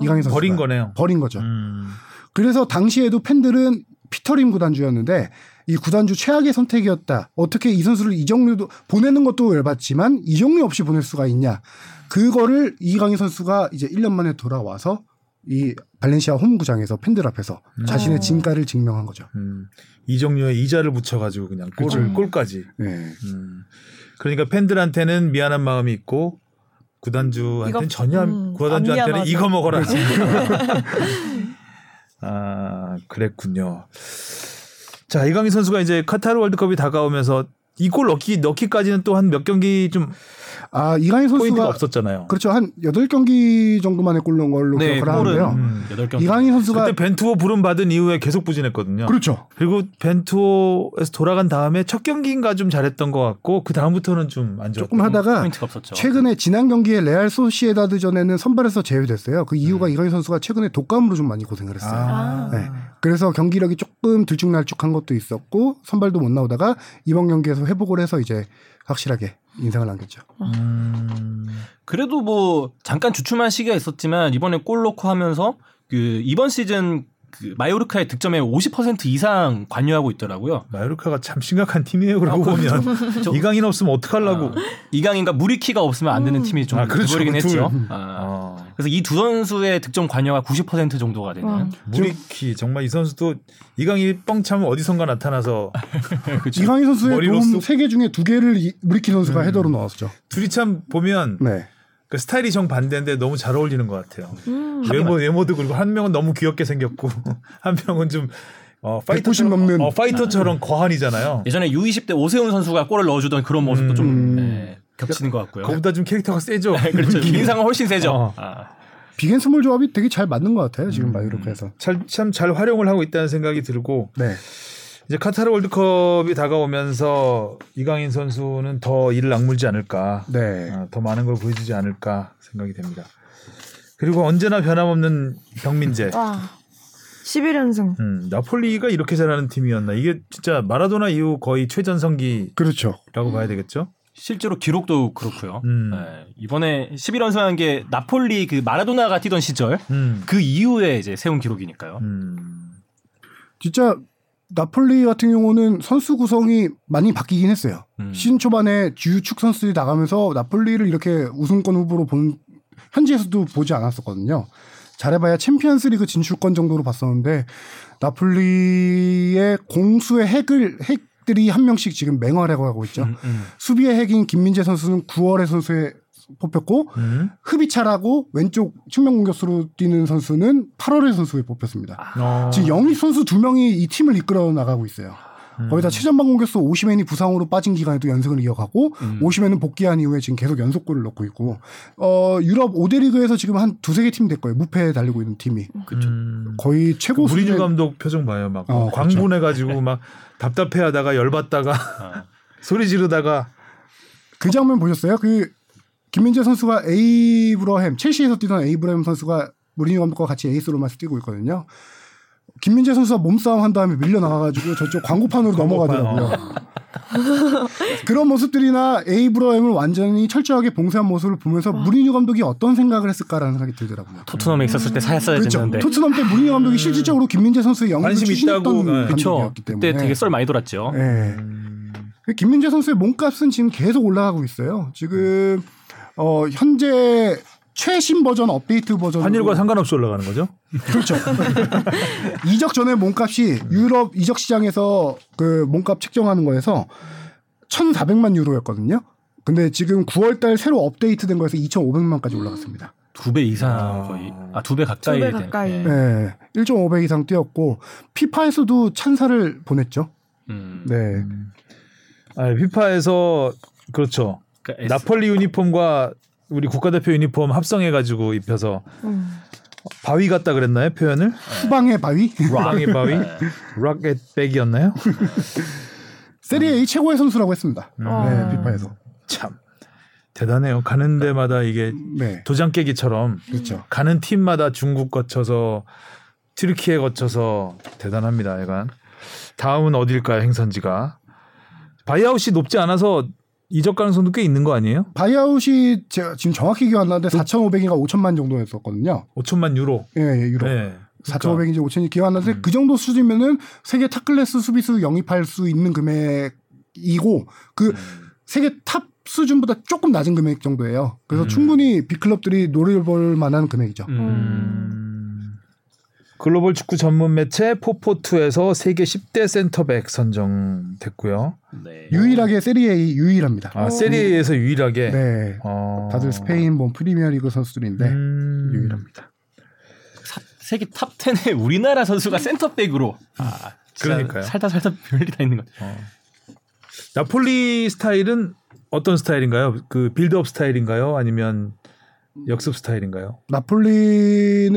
이강인 선수 버린 거네요. 버린 거죠. 음. 그래서 당시에도 팬들은 피터림 구단주였는데 이 구단주 최악의 선택이었다. 어떻게 이 선수를 이정류도 보내는 것도 열받지만 이정류 없이 보낼 수가 있냐. 그거를 이강인 선수가 이제 1년 만에 돌아와서 이 발렌시아 홈구장에서 팬들 앞에서 자신의 진가를 증명한 거죠. 음. 이정류의 이자를 붙여가지고 그냥 골을 골까지. 네. 음. 그러니까 팬들한테는 미안한 마음이 있고 구단주한테는 전혀 음, 구단주한테는. 이거 먹어라. 아 그랬군요. 자 이강인 선수가 이제 카타르 월드컵이 다가오면서 이 골 넣기 넣기까지는 또 한 몇 경기 좀 아, 이강인 포인트가 선수가 없었잖아요. 그렇죠. 한 8경기 정도 만에 골 넣은 걸로 네, 기억을 하는데요. 음. 여덟 경 이강인 선수가 그때 벤투호 부름 받은 이후에 계속 부진했거든요. 그렇죠. 그리고 벤투호에서 돌아간 다음에 첫 경기인가 좀 잘했던 것 같고 그 다음부터는 좀 안 좋았고 조금 하다가 포인트가 없었죠. 최근에 지난 경기에 레알 소시에다드 전에는 선발에서 제외됐어요. 그 이유가 이강인 선수가 최근에 독감으로 좀 많이 고생을 했어요. 아. 네. 그래서 경기력이 조금 들쭉날쭉한 것도 있었고 선발도 못 나오다가 이번 경기에서 회복을 해서 이제 확실하게 인상을 남겼죠. 음. 그래도 뭐 잠깐 주춤한 시기가 있었지만 이번에 골 넣고 하면서 그 이번 시즌 그 마요르카의 득점에 50% 이상 관여하고 있더라고요. 마요르카가 참 심각한 팀이에요. 그러고 아, 보면 그렇죠. 이강인 없으면 어떡하려고. 아, 이강인과 무리키가 없으면 안 되는 팀이 좀 아, 그렇죠. 돼버리긴 그 둘. 했죠. 음. 아, 어. 그래서 이 두 선수의 득점 관여가 90% 정도가 되는. 와. 무리키 정말 이 선수도 이강인이 뻥 차면 어디선가 나타나서 그렇죠. 이강인 선수의 도움 쑥- 3개 중에 2개를 무리키 선수가 헤더로 넣었죠. 둘이 참 보면 네. 그 스타일이 정 반대인데 너무 잘 어울리는 것 같아요. 음. 외모 외모도 그리고 한 명은 너무 귀엽게 생겼고 한 명은 좀 어, 190 파이터처럼 넘는. 어, 파이터처럼 거한이잖아요. 예전에 U20 때 오세훈 선수가 골을 넣어주던 그런 모습도 좀 음. 네, 겹치는 것 같고요. 그보다 좀 캐릭터가 세죠. 그렇죠. 인상은 훨씬 세죠. 어. 아. 빅앤스몰 조합이 되게 잘 맞는 것 같아요. 지금 마요르카에서. 참잘 활용을 하고 있다는 생각이 들고 네. 이제 카타르 월드컵이 다가오면서 이강인 선수는 더 이를 악물지 않을까. 네. 아, 더 많은 걸 보여주지 않을까 생각이 됩니다. 그리고 언제나 변함없는 병민재. 와. 11연승. 음, 나폴리가 이렇게 잘하는 팀이었나? 이게 진짜 마라도나 이후 거의 최전성기라고 그렇죠. 봐야 되겠죠? 실제로 기록도 그렇고요. 음. 네, 이번에 11연승한 게 나폴리 그 마라도나가 뛰던 시절 음. 그 이후에 이제 세운 기록이니까요. 음. 진짜 나폴리 같은 경우는 선수 구성이 많이 바뀌긴 했어요. 음. 시즌 초반에 주유축 선수들이 나가면서 나폴리를 이렇게 우승권 후보로 본 현지에서도 보지 않았었거든요. 잘해봐야 챔피언스리그 진출권 정도로 봤었는데 나폴리의 공수의 핵을 핵들이 한 명씩 지금 맹활약하고 있죠. 음, 음. 수비의 핵인 김민재 선수는 9월에 선수에 뽑혔고 음. 흡이차라고 왼쪽 측면 공격수로 뛰는 선수는 8월에 선수에 뽑혔습니다. 어. 지금 영입 선수 두 명이 이 팀을 이끌어 나가고 있어요. 음. 거기다 최전방 공격수 오시맨이 부상으로 빠진 기간에도 연승을 이어가고 음. 오시맨은 복귀한 이후에 지금 계속 연속골을 넣고 있고 어 유럽 5대 리그에서 지금 한 두세 개 팀 될 거예요. 무패에 달리고 있는 팀이 음. 거의 최고 무리뉴 수준의 감독 표정 봐요. 막 어, 그렇죠. 광분해 가지고 막 답답해 하다가 열받다가 아. 소리 지르다가 그 장면 보셨어요? 그 김민재 선수가 에이브러햄 첼시에서 뛰던 에이브러햄 선수가 무리뉴 감독과 같이 에이스로만 뛰고 있거든요. 김민재 선수가 몸싸움 한 다음에 밀려 나가가지고 저쪽 광고판으로 넘어가더라고요. 그런 모습들이나 에이브러햄을 완전히 철저하게 봉쇄한 모습을 보면서 무리뉴 감독이 어떤 생각을 했을까라는 생각이 들더라고요. 토트넘에 있었을 때 사였어야 그렇죠. 됐는데. 토트넘 때 무리뉴 감독이 실질적으로 김민재 선수의 있다고, 추진했던 네. 감독이었기 때문에 그때 되게 썰 많이 돌았죠. 예. 음. 그 김민재 선수의 몸값은 지금 계속 올라가고 있어요. 지금 어 현재 최신 버전 업데이트 버전 환율과 상관없이 올라가는 거죠? 그렇죠. 이적 전에 몸값이 유럽 이적 시장에서 그 몸값 책정하는 거에서 1,400만 유로였거든요. 근데 지금 9월 달 새로 업데이트된 거에서 2,500만까지 올라갔습니다. 두 배 이상 아. 거의 아두 배 가까이 두배 된- 가까이. 네. 네. 1.5배 이상 뛰었고 피파에서도 찬사를 보냈죠. 음. 네. 아, 피파에서 그렇죠. 그러니까 S- 나폴리 유니폼과 우리 국가대표 유니폼 합성해가지고 입혀서 음. 바위 같다 그랬나요 표현을? 후방의 바위. 락의 바위? 락의 백이었나요? 세리에 A 최고의 선수라고 했습니다. 어. 네, 피파에서. 참 대단해요. 가는 데마다 이게 네. 도장 깨기처럼 그렇죠. 가는 팀마다 중국 거쳐서 튀르키예 거쳐서 대단합니다. 약간 다음은 어딜까요? 행선지가 바이아웃이 높지 않아서 이적 가능성도 꽤 있는 거 아니에요? 바이아웃이 제가 지금 정확히 기억 안 나는데 4,500인가 5천만 정도였었거든요. 5천만 유로. 예, 예 유로. 네. 4,500인지 5천이 기억 안 나는데 음. 그 정도 수준이면은 세계 top class 수비수 영입할 수 있는 금액이고 그 세계 top 수준보다 조금 낮은 금액 정도예요. 그래서 음. 충분히 big club들이 노려볼 만한 금액이죠. 음. 글로벌 축구 전문 매체 포포투에서 세계 10대 센터백 선정됐고요. 네. 유일하게 세리에 유일합니다. 아, 세리에에서 유일하게. 네. 어. 다들 스페인 뭐 프리미어리그 선수들인데 음. 유일합니다. 세계 top 10에 우리나라 선수가 센터백으로 아, 그러니까요. 살다 살다 별일 다 있는 것. 어. 나폴리 스타일은 어떤 스타일인가요? 그 빌드업 스타일인가요? 아니면 역습 스타일인가요? 나폴리는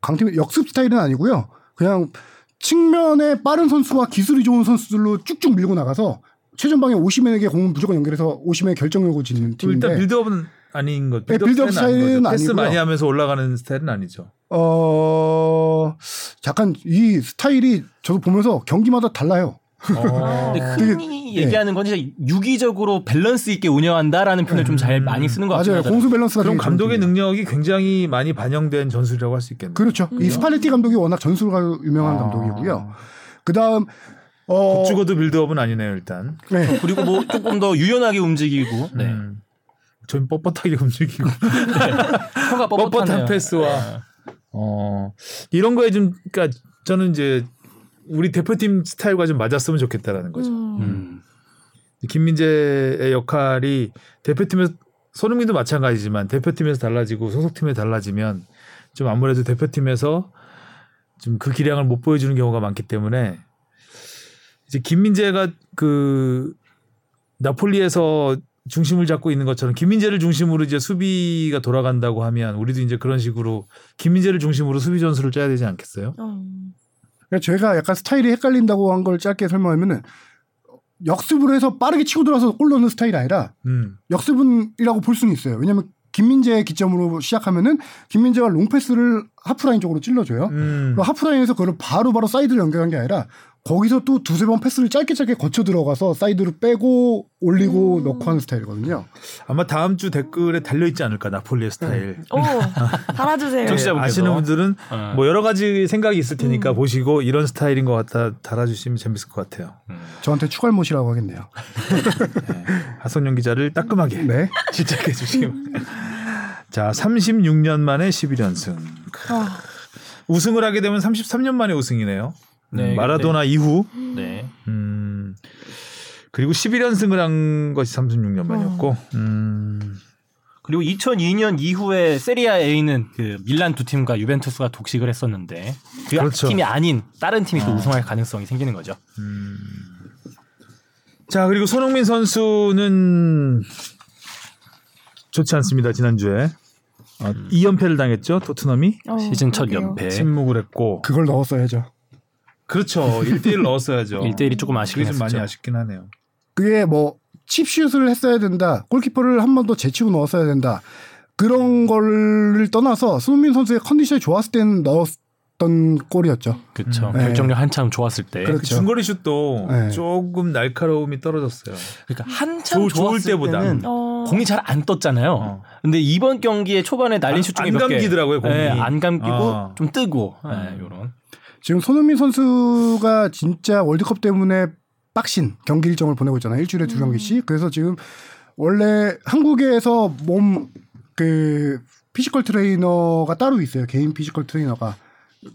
강팀 역습 스타일은 아니고요. 그냥 측면에 빠른 선수와 기술이 좋은 선수들로 쭉쭉 밀고 나가서 최전방에 오시맨에게 공을 무조건 연결해서 오시맨 결정력을 짓는 팀인데 일단 build-up은 아닌 것. 네, 빌드업 스타일은 거죠. 패스. 많이 하면서 올라가는 스타일은 아니죠. 어 약간 이 스타일이 저도 보면서 경기마다 달라요. 어. 근데 되게- 흔히 얘기하는 건 진짜 유기적으로 밸런스 있게 운영한다라는 표현을 좀잘 많이 쓰는 것 같아요. 맞아요. 공수 밸런스가 그럼 감독의. 능력이 굉장히 많이 반영된 전술이라고 할 수 있겠네요. 그렇죠. 이 스팔레티 감독이 워낙 전술가 유명한 아. 감독이고요. 그다음 어 적어도 build-up은 아니네요 일단. 네. 그리고 뭐 조금 더 유연하게 움직이고 네. 음. 좀 뻣뻣하게 움직이고 혀가 뻣뻣한. 패스와 어 이런 거에 좀 그러니까 저는 이제 우리 대표팀 스타일과 좀 맞았으면 좋겠다라는 거죠. 음. 김민재의 역할이 대표팀에서 손흥민도 마찬가지지만 대표팀에서 달라지고 소속팀에 달라지면 좀 아무래도 대표팀에서 좀 그 기량을 못 보여주는 경우가 많기 때문에 이제 김민재가 그 나폴리에서 중심을 잡고 있는 것처럼 김민재를 중심으로 이제 수비가 돌아간다고 하면 우리도 이제 그런 식으로 김민재를 중심으로 수비 전술을 짜야 되지 않겠어요? 그러니까 제가 약간 스타일이 헷갈린다고 한 걸 짧게 설명하면은 역습을 해서 빠르게 치고 들어와서 골 넣는 스타일이 아니라 음. 역습은이라고 볼 수는 있어요. 왜냐하면 김민재 기점으로 시작하면은 김민재가 롱패스를 하프라인 쪽으로 찔러줘요. 음. 하프라인에서 그걸 바로바로 사이드로 연결한 게 아니라 거기서 또 두세 번 패스를 짧게 짧게 거쳐 들어가서 사이드로 빼고 올리고 넣고 하는 스타일이거든요. 아마 다음 주 댓글에 달려 있지 않을까 나폴리의 스타일. 오 달아주세요. 청취자분께서. 아시는 분들은 어. 뭐 여러 가지 생각이 있을 테니까 보시고 이런 스타일인 것 같다 달아주시면 재밌을 것 같아요. 저한테 축알못이라고 하겠네요. 하성룡 기자를 따끔하게 네. 질책해 주시면. 자, 36년 만에 11연승. 아, 우승을 하게 되면 33년 만에 우승이네요. 네, 음, 마라도나 이후. 네. 음. 그리고 11연승을 한 것이 36년 만이었고. 음. 그리고 2002년 이후에 세리아 A는 그 밀란 두 팀과 유벤투스가 독식을 했었는데 그 그렇죠. 팀이 아닌 다른 팀이 또 우승할 가능성이 생기는 거죠. 자, 그리고 손흥민 선수는 좋지 않습니다. 지난주에. 아, 2연패를 당했죠. 토트넘이. 어, 시즌 첫. 연패. 침묵을 했고. 그걸 넣었어야죠. 그렇죠. 1대1 넣었어야죠. 1대1이 조금 아쉽긴 그게 좀 많이 했었죠. 아쉽긴 하네요. 그게 뭐 칩슛을 했어야 된다. 골키퍼를 한 번 더 제치고 넣었어야 된다. 그런 거를 떠나서 손흥민 선수의 컨디션이 좋았을 때는 넣었던 골이었죠. 그렇죠. 음. 결정력 한참 좋았을 때. 그렇죠. 그 중거리 슛도 네. 조금 날카로움이 떨어졌어요. 그러니까 한참 좋- 좋을 때보다. 때는 어, 공이 잘 안 떴잖아요. 어. 근데 이번 경기에 초반에 날린 안- 슛 중에 안. 감기더라고요, 공이. 네, 안 감기고 어. 좀 뜨고 음. 네, 요런. 지금 손흥민 선수가 진짜 월드컵 때문에 빡신 경기 일정을 보내고 있잖아요. 일주일에 두 경기씩. 그래서 지금 원래 한국에서 몸 그 physical 트레이너가 따로 있어요. 개인 피지컬 트레이너가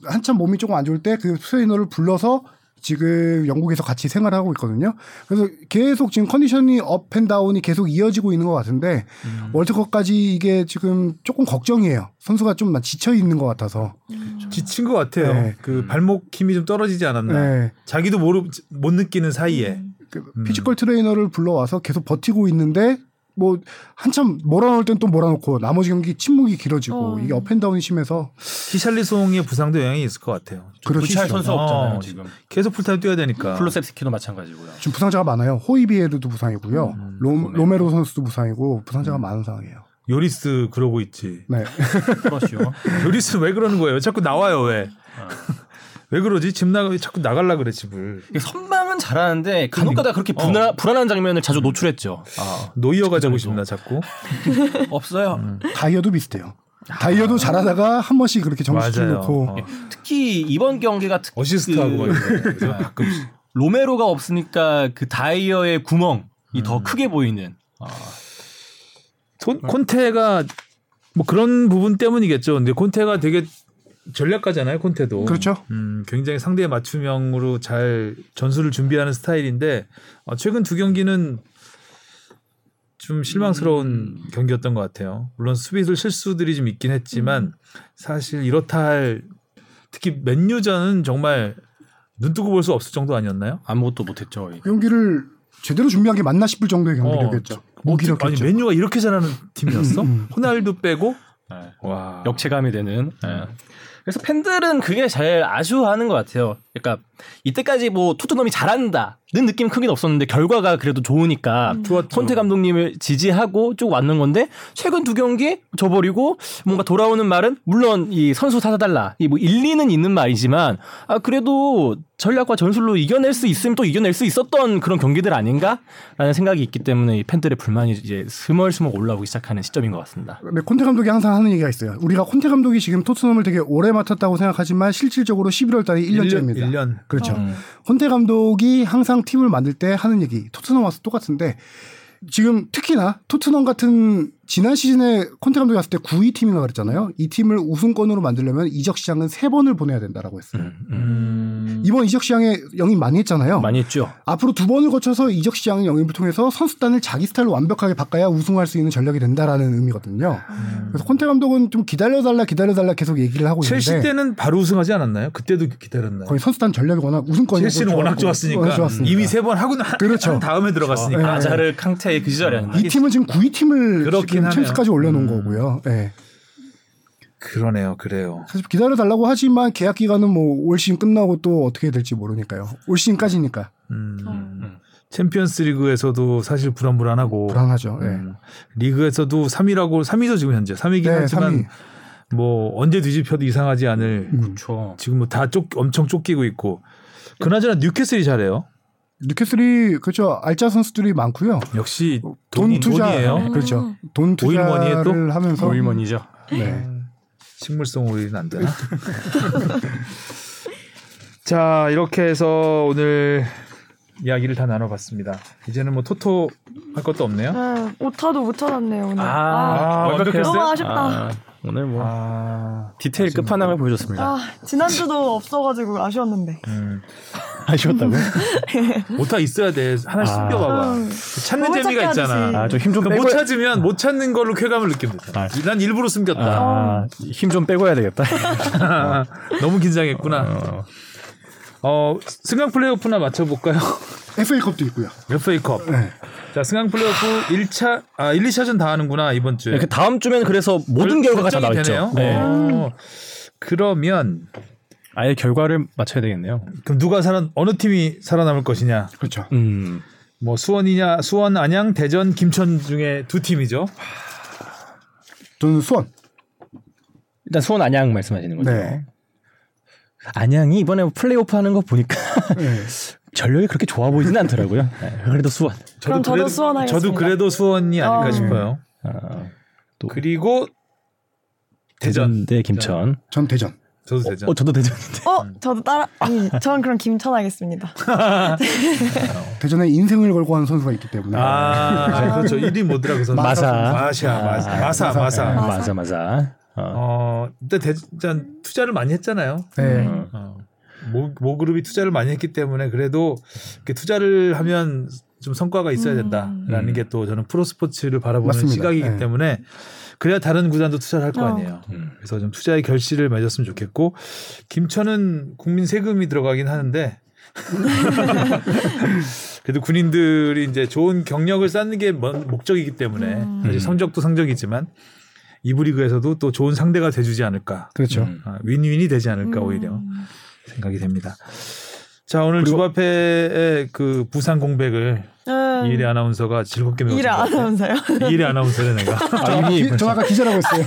한참 몸이 조금 안 좋을 때 그 트레이너를 불러서 지금 영국에서 같이 생활하고 있거든요. 그래서 계속 지금 컨디션이 up and down이 계속 이어지고 있는 것 같은데 월드컵까지 이게 지금 조금 걱정이에요. 선수가 좀 지쳐 있는 것 같아서. 지친 것 같아요. 네. 그 발목 힘이 좀 떨어지지 않았나. 네. 자기도 모르 못 느끼는 사이에. 그 음. physical 트레이너를 불러와서 계속 버티고 있는데 뭐 한참 몰아놓을 땐 또 몰아놓고 나머지 경기 침묵이 길어지고 어. 이게 up and down이 심해서 히샬리송의 부상도 영향이 있을 것 같아요. 그렇죠. 교체할 선수 어, 없잖아요 지금. 계속 풀타임 뛰어야 되니까. 클루셉스키도 마찬가지고요. 지금 부상자가 많아요. 호이비에르도 부상이고요. 음, 로, 로메로 선수도 부상이고 부상자가 많은 상황이에요. 요리스 그러고 있지. 네. 그렇죠. 요리스 왜 그러는 거예요? 자꾸 나와요 왜? 어. 왜 그러지? 집 나가 자꾸 나갈라 그래 집을. 선방은 잘하는데 간혹가다 그렇게 불안, 불안한 장면을 자주 노출했죠. 아, 노이어가 되고 싶나 자꾸. 없어요. 다이어도 비슷해요. 다이어도 잘하다가 한 번씩 그렇게 점수. 놓고 어. 특히 이번 경기가 특, 어시스트하고 그- 가끔씩. 로메로가 없으니까 그 다이어의 구멍이 음. 더 크게 보이는. 아, 콘, 콘테가 뭐 그런 부분 때문이겠죠. 근데 콘테가 되게 전략가잖아요. 콘테도. 그렇죠. 음, 굉장히 상대 맞춤형으로 잘 전술을 준비하는 스타일인데 어, 최근 두 경기는 좀 실망스러운 음. 경기였던 것 같아요. 물론 수비들 실수들이 좀 있긴 했지만 사실 이렇다 할 특히 맨유전은 정말 눈 뜨고 볼 수 없을 정도 아니었나요? 아무것도 못했죠. 그 경기를 제대로 준비한 게 맞나 싶을 정도의 어, 경기력이었죠. 뭐. 아니 맨유가 이렇게 잘하는 팀이었어? 음, 음. 호날두 빼고 네. 와 역체감이 되는. 예. 그래서 팬들은 그게 제일 아쉬워하는 것 같아요. 그러니까 이때까지 뭐 토트넘이 잘한다 는 느낌 크긴 없었는데 결과가 그래도 좋으니까 좋았죠. 콘테 감독님을 지지하고 쭉 왔는 건데 최근 두 경기 져버리고 뭔가 돌아오는 말은 물론 이 선수 사달라 이 뭐 일리는 있는 말이지만 아 그래도 전략과 전술로 이겨낼 수 있으면 또 이겨낼 수 있었던 그런 경기들 아닌가라는 생각이 있기 때문에 이 팬들의 불만이 이제 스멀스멀 올라오기 시작하는 시점인 것 같습니다. 네, 콘테 감독이 항상 하는 얘기가 있어요. 우리가 콘테 감독이 지금 토트넘을 되게 오래 맡았다고 생각하지만 실질적으로 11월 달에 1년째입니다. 1년. 그렇죠. 음. 콘테 감독이 항상 팀을 만들 때 하는 얘기 토트넘 와서 똑같은데 지금 특히나 토트넘 같은 지난 시즌에 콘테 감독이 왔을 때 9위 팀인가 그랬잖아요. 이 팀을 우승권으로 만들려면 이적 시장은 세 번을 보내야 된다라고 했어요. 음. 이번 이적 시장에 영입 많이 했잖아요. 많이 했죠. 앞으로 두 번을 거쳐서 이적 시장 영입을 통해서 선수단을 자기 스타일로 완벽하게 바꿔야 우승할 수 있는 전력이 된다라는 의미거든요. 그래서 콘테 감독은 좀 기다려달라 기다려달라 계속 얘기를 하고 첼시 있는데 때는 바로 우승하지 않았나요? 그때도 기다렸나요? 거의 선수단 전력이 워낙 우승권이 첼시는 워낙 좋았으니까, 이미 세 번 하고 나 그렇죠. 한 다음에 들어갔으니까 네. 아자르 캉테의 그 시절에 이 팀은 지금 9위 팀을 지금. 챔스까지 올려놓은 음. 거고요. 예. 그러네요, 그래요. 사실 기다려달라고 하지만 계약 기간은 뭐 올 시즌 끝나고 또 어떻게 될지 모르니까요. 올 시즌까지니까 음. 챔피언스 리그에서도 사실 불안불안하고 불안하죠. 예. 음. 리그에서도 3위라고 3위죠 지금 현재 3위긴 네, 하지만 3위. 뭐 언제 뒤집혀도 이상하지 않을 음. 그렇죠. 지금 뭐 다 쫓 엄청 쫓기고 있고 그나저나 뉴캐슬이 잘해요. 뉴캐슬이 그렇죠. 알짜 선수들이 많고요. 역시 돈 돈이 투자 돈이에요. 그렇죠. 돈 오일머니에 또? 투자를 하면서 오일먼이죠. 네. 식물성 오일은 안 되나? 자 이렇게 해서 오늘 이야기를 다 나눠봤습니다. 이제는 뭐 토토 할 것도 없네요. 네, 오타도 못 찾았네요 오늘. 아, 완벽했어요? 너무 아쉽다. 아, 오늘 뭐 아 디테일 끝판왕을 보여줬습니다. 아, 지난주도 없어가지고 아쉬웠는데. 음. 아쉬웠다고요? 오타 있어야 돼. 하나씩 아. 숨겨봐봐. 음, 찾는 재미가 있잖아. 아, 좀힘좀 그러니까 빼고 못 찾으면 못 찾는 걸로 쾌감을 느끼면 되잖아. 난 일부러 숨겼다. 아, 힘좀 빼고 해야 되겠다. 너무 긴장했구나. 어. 어, 승강 플레이오프나 맞춰볼까요? FA컵도 있고요. FA컵. 네. 자, 승강 플레이오프 1차, 아, 1, 2차전 다 하는구나, 이번 주에. 그 다음 주면 그래서 모든 결과가 다. 되네요. 네. 어, 그러면, 아예 결과를 맞춰야 되겠네요. 그럼 누가 살아, 어느 팀이 살아남을 것이냐? 그렇죠. 음. 뭐, 수원이냐, 수원, 안양, 대전, 김천 중에 두 팀이죠. 저는 수원. 일단 수원 안양 말씀하시는 거죠. 네. 안양이 이번에 플레이오프 하는 거 보니까 네. 전력이 그렇게 좋아 보이진 않더라고요. 네, 그래도 수원. 그럼 저도 그래도- 수원 하겠습니다. 저도 그래도 수원이 아닐까 어. 싶어요. 아, 또 그리고 대전. 대 김천. 전 대전. 저도 대전. 어, 저도 대전인데. 어, 저도 따라. 아니, 저는 그럼 김천 하겠습니다. 대전에 인생을 걸고 하는 선수가 있기 때문에 아, 그렇죠. 이름이 뭐더라, 그 선수. 마사. 마샤, 마사, 아, 마사, 마사. 네, 맞아, 맞아. 어. 어, 일단 대전 투자를 많이 했잖아요. 네. 어. 어. 모, 모 그룹이 투자를 많이 했기 때문에 그래도 이렇게 투자를 하면 좀 성과가 있어야 된다라는 음. 게또 저는 프로 스포츠를 바라보는 맞습니다. 시각이기 네. 때문에 그래야 다른 구단도 투자를 할거 어. 아니에요. 음. 그래서 좀 투자의 결실을 맺었으면 좋겠고 김천은 국민 세금이 들어가긴 하는데 그래도 군인들이 이제 좋은 경력을 쌓는 게 먼- 목적이기 때문에 음. 성적도 성적이지만 이부 리그에서도 또 좋은 상대가 돼주지 않을까. 그렇죠. 음. 아, 윈윈이 되지 않을까 음. 오히려 생각이 됩니다. 자 오늘 주바페의 그 부산 공백을 음. 이일의 아나운서가 즐겁게 안 같아요. 하면서요. 이일의 아나운서래 내가. 아, 이미 기- 저 아까 기자라고 했어요.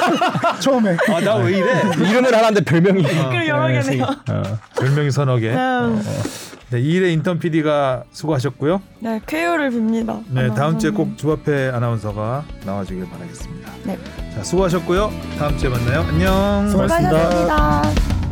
처음에. 아 나 왜 이래? 이름을 하나인데 별명이 댓글 여러 개네요. 어, 별명이 서너 개. 음. 네, 이일의 인턴 PD가 수고하셨고요. 네, 쾌유를 빕니다. 네, 다음 주에 아나운서님. 꼭 주바페 아나운서가 나와주길 바라겠습니다. 네. 자, 수고하셨고요. 다음 주에 만나요. 안녕. 수고하셨습니다. 수고하셨습니다.